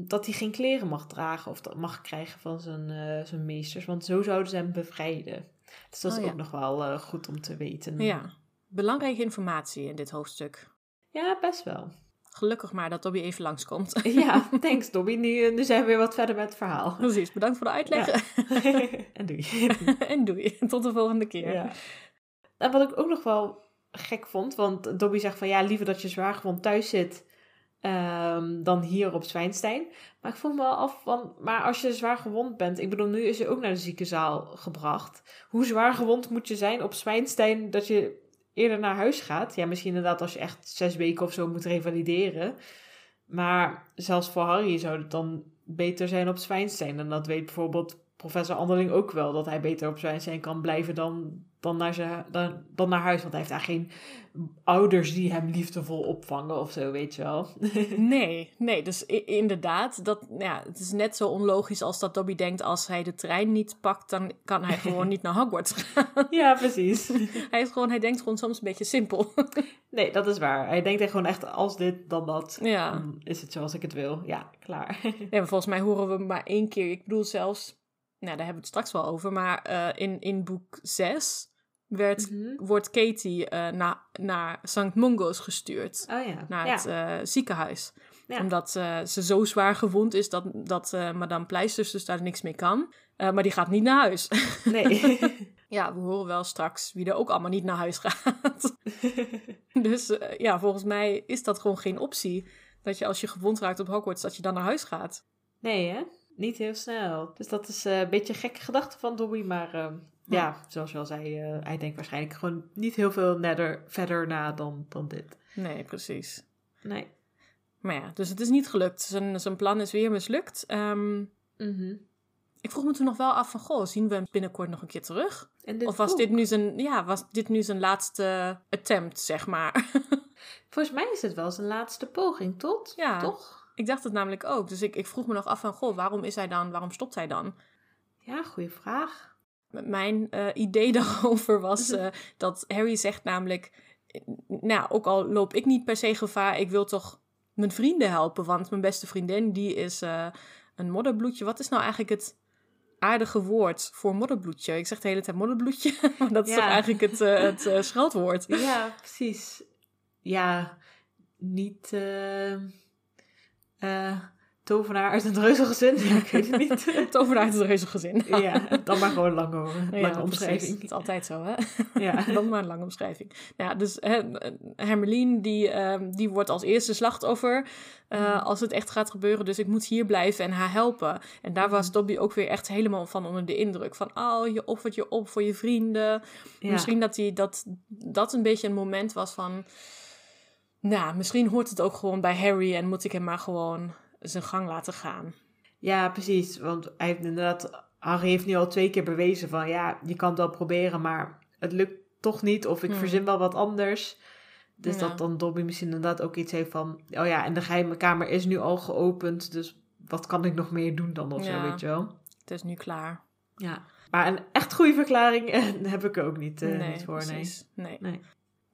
dat hij geen kleren mag dragen of dat mag krijgen van zijn, zijn meesters, want zo zouden ze hem bevrijden. Dus dat is oh, ook nog wel uh, goed om te weten. Ja, belangrijke informatie in dit hoofdstuk. Ja, best wel. Gelukkig maar dat Dobby even langskomt. *laughs* Ja, *laughs* thanks Dobby. Nu, nu zijn we weer wat verder met het verhaal. Precies, bedankt voor de uitleg. Ja. *laughs* en doei. en doei. Tot de volgende keer. Ja. En wat ik ook nog wel gek vond, want Dobby zegt van ja, liever dat je zwaar gewoon thuis zit Um, dan hier op Zwijnstein. Maar ik voel me wel af van, maar als je zwaar gewond bent, ik bedoel, nu is je ook naar de ziekenzaal gebracht. Hoe zwaar gewond moet je zijn op Zwijnstein dat je eerder naar huis gaat? Ja, misschien inderdaad als je echt zes weken of zo moet revalideren. Maar zelfs voor Harry zou het dan beter zijn op Zwijnstein. En dat weet bijvoorbeeld professor Anderling ook wel, dat hij beter op Zwijnstein kan blijven dan dan naar, zijn, dan, dan naar huis. Want hij heeft daar geen ouders die hem liefdevol opvangen of zo, weet je wel. *laughs* nee, nee, dus inderdaad, dat, ja, het is net zo onlogisch als dat Dobby denkt... als hij de trein niet pakt, dan kan hij gewoon *laughs* niet naar Hogwarts gaan. ja, precies. *laughs* hij, is gewoon, hij denkt gewoon soms een beetje simpel. nee, dat is waar. Hij denkt echt gewoon echt als dit, dan dat. Ja. Dan is het zoals ik het wil. Ja, klaar. ja, volgens mij horen we maar één keer. Ik bedoel zelfs nou, daar hebben we het straks wel over, maar uh, in, in boek 6 werd, mm -hmm. wordt Katie uh, na, naar St. Mungo's gestuurd. Oh, ja. Naar het uh, ziekenhuis. Ja. Omdat ze zo zwaar gewond is dat, dat madame Pleisters dus daar niks mee kan. maar die gaat niet naar huis. *laughs* Nee. *laughs* ja, we horen wel straks wie er ook allemaal niet naar huis gaat. *laughs* dus ja, volgens mij is dat gewoon geen optie. Dat je als je gewond raakt op Hogwarts, dat je dan naar huis gaat. Nee, hè? Niet heel snel. Dus dat is een beetje een gekke gedachte van Dobby. Maar uh, ja. ja. zoals je al zei, uh, hij denkt waarschijnlijk gewoon niet heel veel nader, verder na dan, dan dit. Nee, precies. Nee. Maar ja, dus het is niet gelukt. Zijn, zijn plan is weer mislukt. Um, mm -hmm. Ik vroeg me toen nog wel af van, goh, zien we hem binnenkort nog een keer terug? of was dit, nu zijn, ja, was dit nu zijn laatste attempt, zeg maar? *laughs* Volgens mij is het wel zijn laatste poging, tot? Ja. Toch? Ik dacht het namelijk ook. Dus ik, ik vroeg me nog af van, goh, waarom is hij dan, waarom stopt hij dan? Ja, goede vraag. Mijn uh, idee *laughs* daarover was uh, dat Harry zegt namelijk, nou, ook al loop ik niet per se gevaar, ik wil toch mijn vrienden helpen. Want mijn beste vriendin, die is uh, een modderbloedje. Wat is nou eigenlijk het aardige woord voor modderbloedje? Ik zeg de hele tijd modderbloedje, *laughs* maar dat is ja. toch eigenlijk het, het *laughs* scheldwoord? Ja, precies. Ja, niet... Uh tovenaar uit een reuzelgezin? Ja, ik weet het niet. *laughs* Tovenaar uit het reuzelgezin. *laughs* ja, dan maar gewoon lang hoor. Lange precies. omschrijving. Het is altijd zo, hè? Ja. *laughs* Dan maar een lange omschrijving. Nou ja, dus hè, Hermeline, die, ehm, die wordt als eerste slachtoffer Mhm. als het echt gaat gebeuren. Dus ik moet hier blijven en haar helpen. En daar was Mhm. Dobby ook weer echt helemaal van onder de indruk. Van, oh, je offert je op voor je vrienden. Ja. Misschien dat, die, dat dat een beetje een moment was van... Nou, misschien hoort het ook gewoon bij Harry en moet ik hem maar gewoon zijn gang laten gaan. Ja, precies. Want hij heeft inderdaad, Harry heeft nu al twee keer bewezen van ja, je kan het wel proberen, maar het lukt toch niet. Of ik Hmm. verzin wel wat anders. Dus Ja. dat dan Dobby misschien inderdaad ook iets heeft van, oh ja, en de geheime kamer is nu al geopend, dus wat kan ik nog meer doen dan of zo, weet je wel. Het is nu klaar. Ja. Maar een echt goede verklaring *laughs* heb ik er ook niet, eh, niet voor, nee. Nee. Nee.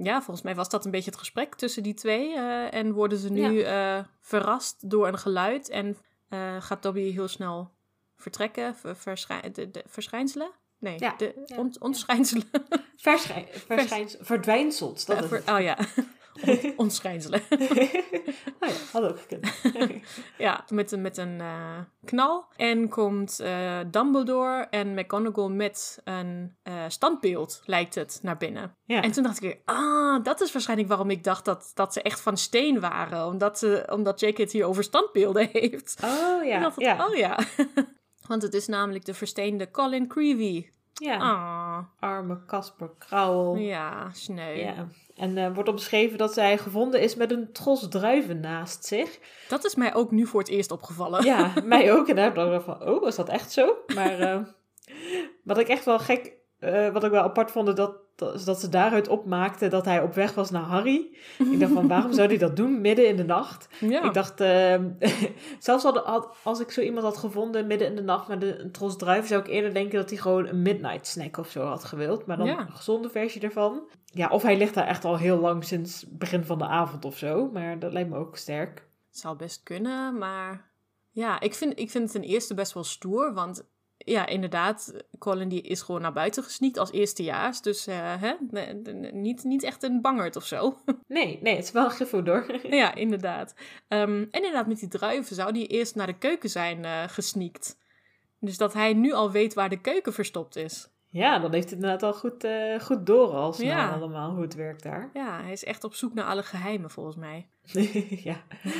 Ja, volgens mij was dat een beetje het gesprek tussen die twee. eh, en worden ze nu eh, verrast door een geluid. En eh, gaat Dobby heel snel vertrekken, ver- verschij- de, de- verschijnselen? Nee, Ja, de, ja, ontschijnselen. Verschijns, *laughs* verdwijnsels, dat ver- oh ja, Ont- ontschijnselen. *laughs* oh ja, had ook gekund. *laughs* ja, met, een- met een eh, knal. En komt eh, Dumbledore en McGonagall met een eh, standbeeld, lijkt het, naar binnen. ja. En toen dacht ik weer, ah, dat is waarschijnlijk waarom ik dacht dat, dat ze echt van steen waren. Omdat, ze, omdat J.K. het hier over standbeelden heeft. Oh ja. *laughs* oh ja. Want het is namelijk de versteende Colin Creevy. ja. Ah, Arme Casper Krauwel. ja, sneu. Ja. En er wordt omschreven dat zij gevonden is met een tros druiven naast zich. Dat is mij ook nu voor het eerst opgevallen. Ja, *laughs* mij ook. En daar dacht ik van, oh, was dat echt zo? Maar eh, wat ik echt wel gek, eh, wat ik wel apart vond, dat, dat, dat ze daaruit opmaakte dat hij op weg was naar Harry. Ik dacht van, *laughs* waarom zou hij dat doen midden in de nacht? Ja. Ik dacht, ehm, *laughs* zelfs al had- als ik zo iemand had gevonden midden in de nacht met een, een tros druiven, zou ik eerder denken dat hij gewoon een midnight snack of zo had gewild. Maar dan Ja. een gezonde versie ervan. Ja, of hij ligt daar echt al heel lang sinds begin van de avond of zo. Maar dat lijkt me ook sterk. zou best kunnen, maar... Ja, ik vind, ik vind het ten eerste best wel stoer, want... Ja, inderdaad, Colin die is gewoon naar buiten gesneakt als eerstejaars. Dus eh, hè, niet, niet echt een bangerd of zo. *laughs* Nee, nee, het is wel Gryffindor. *laughs* Ja, inderdaad. Ehm, en inderdaad, met die druiven zou die eerst naar de keuken zijn eh gesneakt. Dus dat hij nu al weet waar de keuken verstopt is. Ja, dan heeft hij het inderdaad al goed, eh, goed door al snel Ja. allemaal hoe het werkt daar. Ja, hij is echt op zoek naar alle geheimen, volgens mij. *laughs* ja,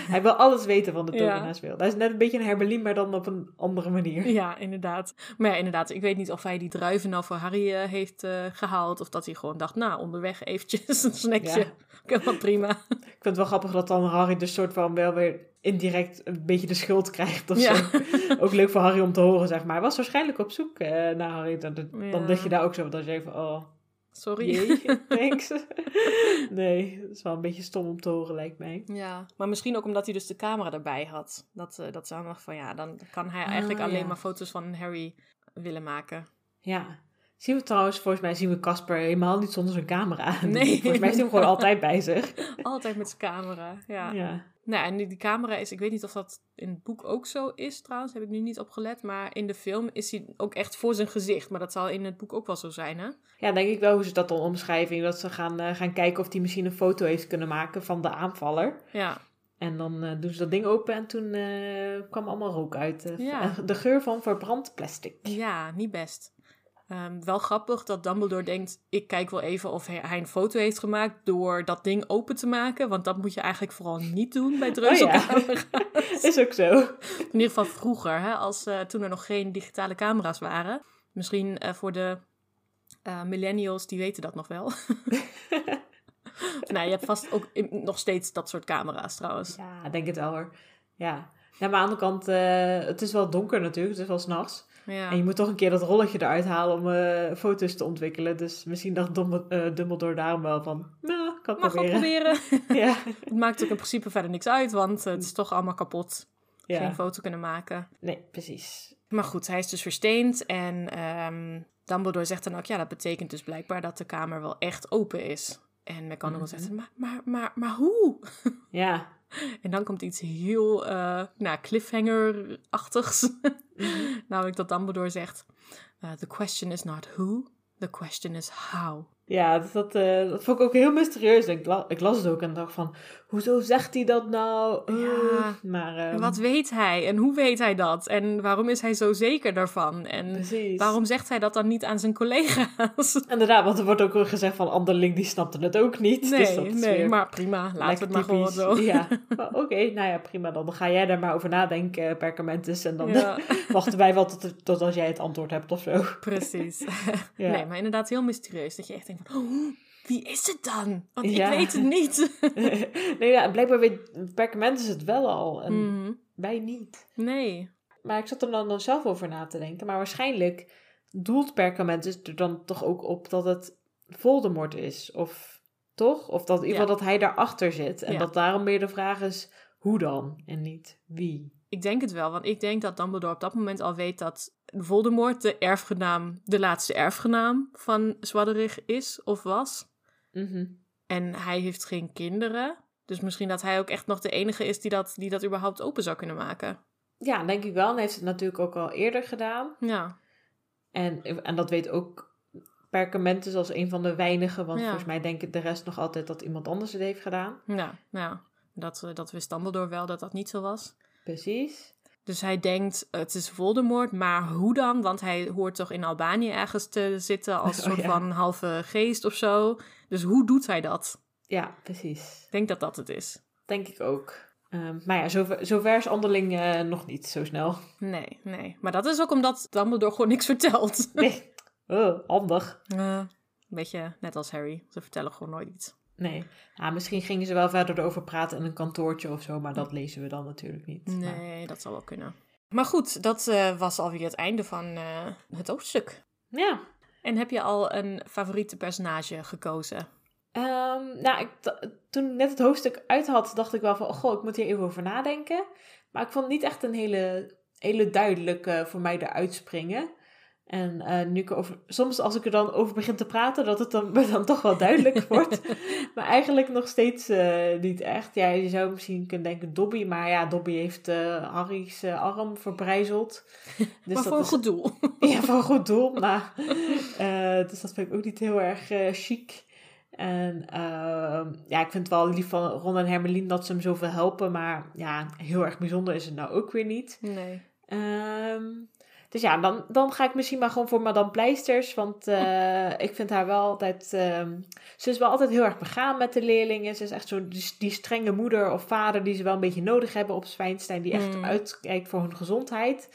hij wil alles weten van de Ja. tovenaarswereld. Hij is net een beetje een Hermelien, maar dan op een andere manier. Ja, inderdaad. Maar ja, inderdaad, ik weet niet of hij die druiven nou voor Harry eh, heeft eh, gehaald. Of dat hij gewoon dacht, nou, onderweg eventjes een snackje. Ja. *laughs* Oké, prima. Ik vind het wel grappig dat dan Harry dus soort van wel weer indirect een beetje de schuld krijgt of Ja. zo. Ook leuk voor Harry om te horen, zeg maar. Hij was waarschijnlijk op zoek eh, naar Harry. Dan, dan Ja. lig je daar ook zo, dat je even, oh, Sorry. jee, *laughs* thanks. nee, dat is wel een beetje stom om te horen, lijkt mij. Ja, maar misschien ook omdat hij dus de camera erbij had. Dat, eh, dat ze dan dacht van, ja, dan kan hij eigenlijk Ah, alleen ja. maar foto's van Harry willen maken. Ja. Zien we trouwens, volgens mij zien we Casper helemaal niet zonder zijn camera. Nee. Volgens mij is hij hem gewoon altijd bij zich. *laughs* Altijd met zijn camera, ja. Ja. Nou, en die, die camera is, ik weet niet of dat in het boek ook zo is trouwens, heb ik nu niet opgelet. Maar in de film is hij ook echt voor zijn gezicht. Maar dat zal in het boek ook wel zo zijn, hè? Ja, denk ik wel hoe ze dat dan omschrijven. Dat ze gaan, eh, gaan kijken of hij misschien een foto heeft kunnen maken van de aanvaller. Ja, En dan eh, doen ze dat ding open en toen eh, kwam allemaal rook uit. Ja. *laughs* De geur van verbrand plastic. ja niet best. Ehm, wel grappig dat Dumbledore denkt, ik kijk wel even of hij, een foto heeft gemaakt door dat ding open te maken. Want dat moet je eigenlijk vooral niet doen bij Oh ja. dreuzelcamera's. *laughs* Is ook zo. In ieder geval vroeger, hè, als, eh, toen er nog geen digitale camera's waren. Misschien eh, voor de eh, millennials, die weten dat nog wel. *laughs* nou, je hebt vast ook in- nog steeds dat soort camera's trouwens. Ja, denk het wel hoor. Ja. ja maar aan de andere kant, het is wel donker natuurlijk. Het is wel s'nachts. Ja. En je moet toch een keer dat rolletje eruit halen om eh, foto's te ontwikkelen. Dus misschien dacht eh, Dumbledore daarom wel van, nou, kan Mag proberen. proberen. *laughs* Ja. *laughs* Het maakt ook in principe verder niks uit, want het is toch allemaal kapot. Geen foto kunnen maken. Nee, precies. Maar goed, hij is dus versteend en ehm, Dumbledore zegt dan ook, ja, dat betekent dus blijkbaar dat de kamer wel echt open is. En McGonagall Mhm. zegt, maar, maar, maar, maar hoe? *laughs* Ja. En dan komt iets heel eh nou, cliffhanger-achtigs. *laughs* Namelijk dat Dumbledore zegt: uh, The question is not who, the question is how. Ja, dus dat, eh, dat vond ik ook heel mysterieus. Ik, la- ik las het ook en dacht van, hoezo zegt hij dat nou? Ja. Maar ehm, Wat weet hij en hoe weet hij dat? En waarom is hij zo zeker daarvan? En precies. waarom zegt hij dat dan niet aan zijn collega's? *laughs* Inderdaad, want er wordt ook gezegd van Anderling, die snapte het ook niet. Nee, dus dat is nee, maar prima. Laten we lekker het maar gewoon zo. Ja, *laughs* Oké, nou ja, prima. Dan ga jij daar maar over nadenken, Perkamentus. En dan Ja, *laughs* wachten wij wel tot, tot als jij het antwoord hebt of zo. precies. Ja. Nee, maar inderdaad heel mysterieus. Dat je echt van, oh, wie is het dan? Want ik Ja. weet het niet. *laughs* nee, ja, blijkbaar weet Perkamentus het wel al en Mhm. wij niet. Nee. Maar ik zat er dan, dan zelf over na te denken. Maar waarschijnlijk doelt Perkamentus er dan toch ook op dat het Voldemort is. Of toch? Of dat in ieder geval dat hij daarachter zit. En dat daarom meer de vraag is, hoe dan? En niet wie. Ik denk het wel, want ik denk dat Dumbledore op dat moment al weet dat Voldemort de erfgenaam, de laatste erfgenaam van Zwadderig is of was. Mhm. En hij heeft geen kinderen. Dus misschien dat hij ook echt nog de enige is die dat, die dat überhaupt open zou kunnen maken. Ja, denk ik wel. En hij heeft het natuurlijk ook al eerder gedaan. Ja, En, en dat weet ook Perkamentus als een van de weinigen. Want Ja. volgens mij denken de rest nog altijd dat iemand anders het heeft gedaan. ja, ja. Dat, eh, dat wist Dumbledore wel dat dat niet zo was. Precies. Dus hij denkt, het is Voldemort, maar hoe dan? Want hij hoort toch in Albanië ergens te zitten als een *laughs* Oh, soort ja. van halve geest of zo. Dus hoe doet hij dat? Ja, precies. Ik denk dat dat het is. Denk ik ook. Ehm, maar ja, zover, zover is Anderling eh, nog niet zo snel. Nee, nee. Maar dat is ook omdat Dumbledore gewoon niks *laughs* vertelt. Nee. Oh, handig. Eh, een beetje net als Harry. Ze vertellen gewoon nooit iets. Nee. Ja, misschien gingen ze wel verder erover praten in een kantoortje of zo, maar dat lezen we dan natuurlijk niet. Maar- Nee, dat zal wel kunnen. Maar goed, dat eh, was alweer het einde van eh, het hoofdstuk. Ja. En heb je al een favoriete personage gekozen? Ehm, nou, ik, toen ik net het hoofdstuk uit had, dacht ik wel van, oh, goh, ik moet hier even over nadenken. Maar ik vond het niet echt een hele, hele duidelijke voor mij eruit springen. En eh, nu ik over, soms als ik er dan over begin te praten, dat het dan, me *laughs* dan toch wel duidelijk *laughs* wordt. maar eigenlijk nog steeds eh, niet echt. Ja, je zou misschien kunnen denken Dobby, maar ja, Dobby heeft eh, Harry's arm verbrijzeld. *laughs* Dus maar voor een is- goed doel. ja, voor een goed doel. Maar, dus dat vind ik ook niet heel erg chic. En ehm, ja, ik vind het wel lief van Ron en Hermelien dat ze hem zoveel helpen. Maar ja, heel erg bijzonder is het nou ook weer niet. Nee. Ehm, dus ja, dan, dan ga ik misschien maar gewoon voor Madame Pleisters. Want eh, *laughs* ik vind haar wel altijd... ehm, ze is wel altijd heel erg begaan met de leerlingen. Ze is echt zo die, die strenge moeder of vader die ze wel een beetje nodig hebben op Zwijnstein. Die echt Mm. uitkijkt voor hun gezondheid.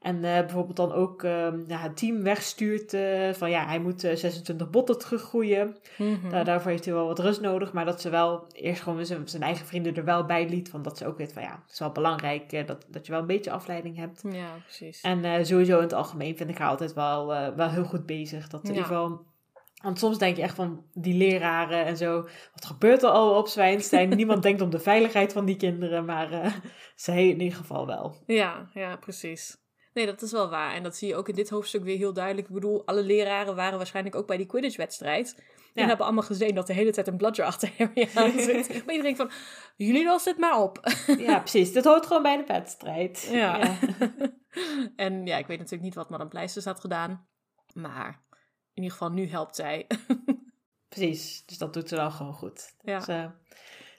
En eh, bijvoorbeeld dan ook ehm, ja, het team wegstuurt eh, van ja, hij moet eh, 26 botten teruggroeien. Mhm. Nou, daarvoor heeft hij wel wat rust nodig. Maar dat ze wel eerst gewoon zijn, zijn eigen vrienden er wel bij liet. Want dat ze ook weet van ja, het is wel belangrijk eh, dat, dat je wel een beetje afleiding hebt. Ja, precies. En eh, sowieso in het algemeen vind ik haar altijd wel, eh, wel heel goed bezig. Dat in ieder geval... Want soms denk je echt van die leraren en zo. Wat gebeurt er al op Zwijnstein? *laughs* Niemand denkt om de veiligheid van die kinderen. Maar eh, *laughs* zij in ieder geval wel. Ja, ja, precies. Nee, dat is wel waar. En dat zie je ook in dit hoofdstuk weer heel duidelijk. Ik bedoel, alle leraren waren waarschijnlijk ook bij die Quidditch-wedstrijd. En hebben allemaal gezien dat de hele tijd een bludger achter Harry *laughs* aan zit. *laughs* maar iedereen van, jullie lossen het maar op. *laughs* Ja, precies. Dit hoort gewoon bij de wedstrijd. Ja. en ja, ik weet natuurlijk niet wat Madame Pleisters had gedaan. Maar in ieder geval, nu helpt zij. Precies. Dus dat doet ze dan gewoon goed. Ja. Dus, eh,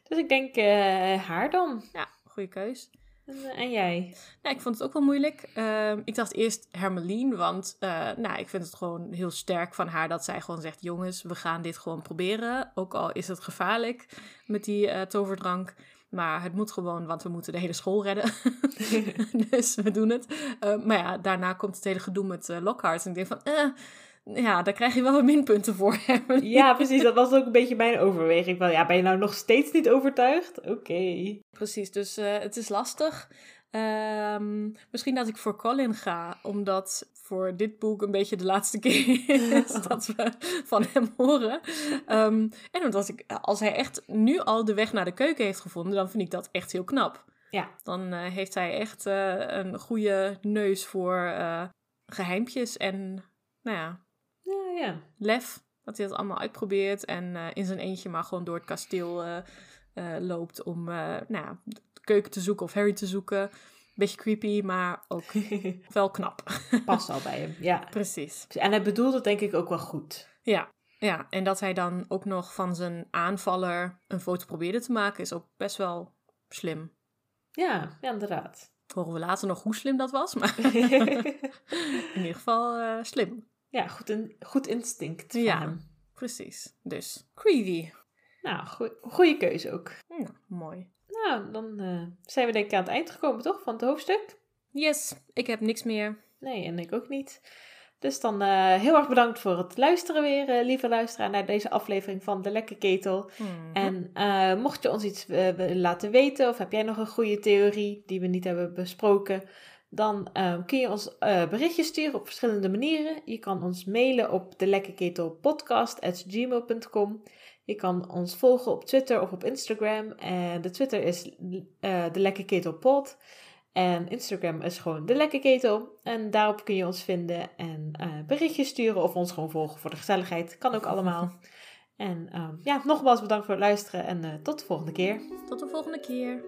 dus ik denk eh, haar dan. ja, goede keus. En, eh, en jij? Ja, ik vond het ook wel moeilijk. Ehm, ik dacht eerst Hermeline, want eh, nou, ik vind het gewoon heel sterk van haar dat zij gewoon zegt: jongens, we gaan dit gewoon proberen. Ook al is het gevaarlijk met die eh, toverdrank. Maar het moet gewoon, want we moeten de hele school redden. *laughs* *laughs* dus we doen het. Eh, maar ja, daarna komt het hele gedoe met Lockhart. En ik denk van, eh, ja, daar krijg je wel wat minpunten voor. *laughs* Ja, precies. Dat was ook een beetje mijn overweging. Van, ja, ben je nou nog steeds niet overtuigd? Oké. Precies, dus eh, het is lastig. Ehm, misschien dat ik voor Colin ga, omdat voor dit boek een beetje de laatste *laughs* keer is *laughs* dat we van hem horen. Ehm, en omdat ik, als hij echt nu al de weg naar de keuken heeft gevonden, dan vind ik dat echt heel knap. Ja. Dan eh, heeft hij echt eh, een goede neus voor eh, geheimpjes en, nou ja, Ja, lef. Dat hij dat allemaal uitprobeert en eh, in zijn eentje maar gewoon door het kasteel eh, eh, loopt om nou de keuken te zoeken of Harry te zoeken. Beetje creepy, maar ook *laughs* wel knap. Past al bij hem. Ja. Precies. En hij bedoelt het denk ik ook wel goed. Ja, Ja, en dat hij dan ook nog van zijn aanvaller een foto probeerde te maken, is ook best wel slim. Ja, ja inderdaad. Horen we later nog hoe slim dat was, maar *laughs* *laughs* in ieder geval slim. Ja, goed, in, goed instinct van Ja. hem. Precies. Dus, Creevy. Nou, goe- goede keuze ook. Nou, mooi. Nou, dan eh, zijn we denk ik aan het eind gekomen, toch? Van het hoofdstuk. Yes, ik heb niks meer. Nee, en ik ook niet. Dus dan eh, heel erg bedankt voor het luisteren weer, eh, lieve luisteraar, naar deze aflevering van De Lekke Ketel. Hmm. En mocht je ons iets laten weten, of heb jij nog een goede theorie die we niet hebben besproken, dan eh, kun je ons eh, berichtjes sturen op verschillende manieren. Je kan ons mailen op de lekkerketelpodcast.gmail.com. Je kan ons volgen op Twitter of op Instagram. En de Twitter is eh de. En Instagram is gewoon de lekkerketel. En daarop kun je ons vinden en berichtjes sturen of ons gewoon volgen voor de gezelligheid. Kan ook allemaal. En ehm, ja, nogmaals bedankt voor het luisteren en tot de volgende keer. Tot de volgende keer.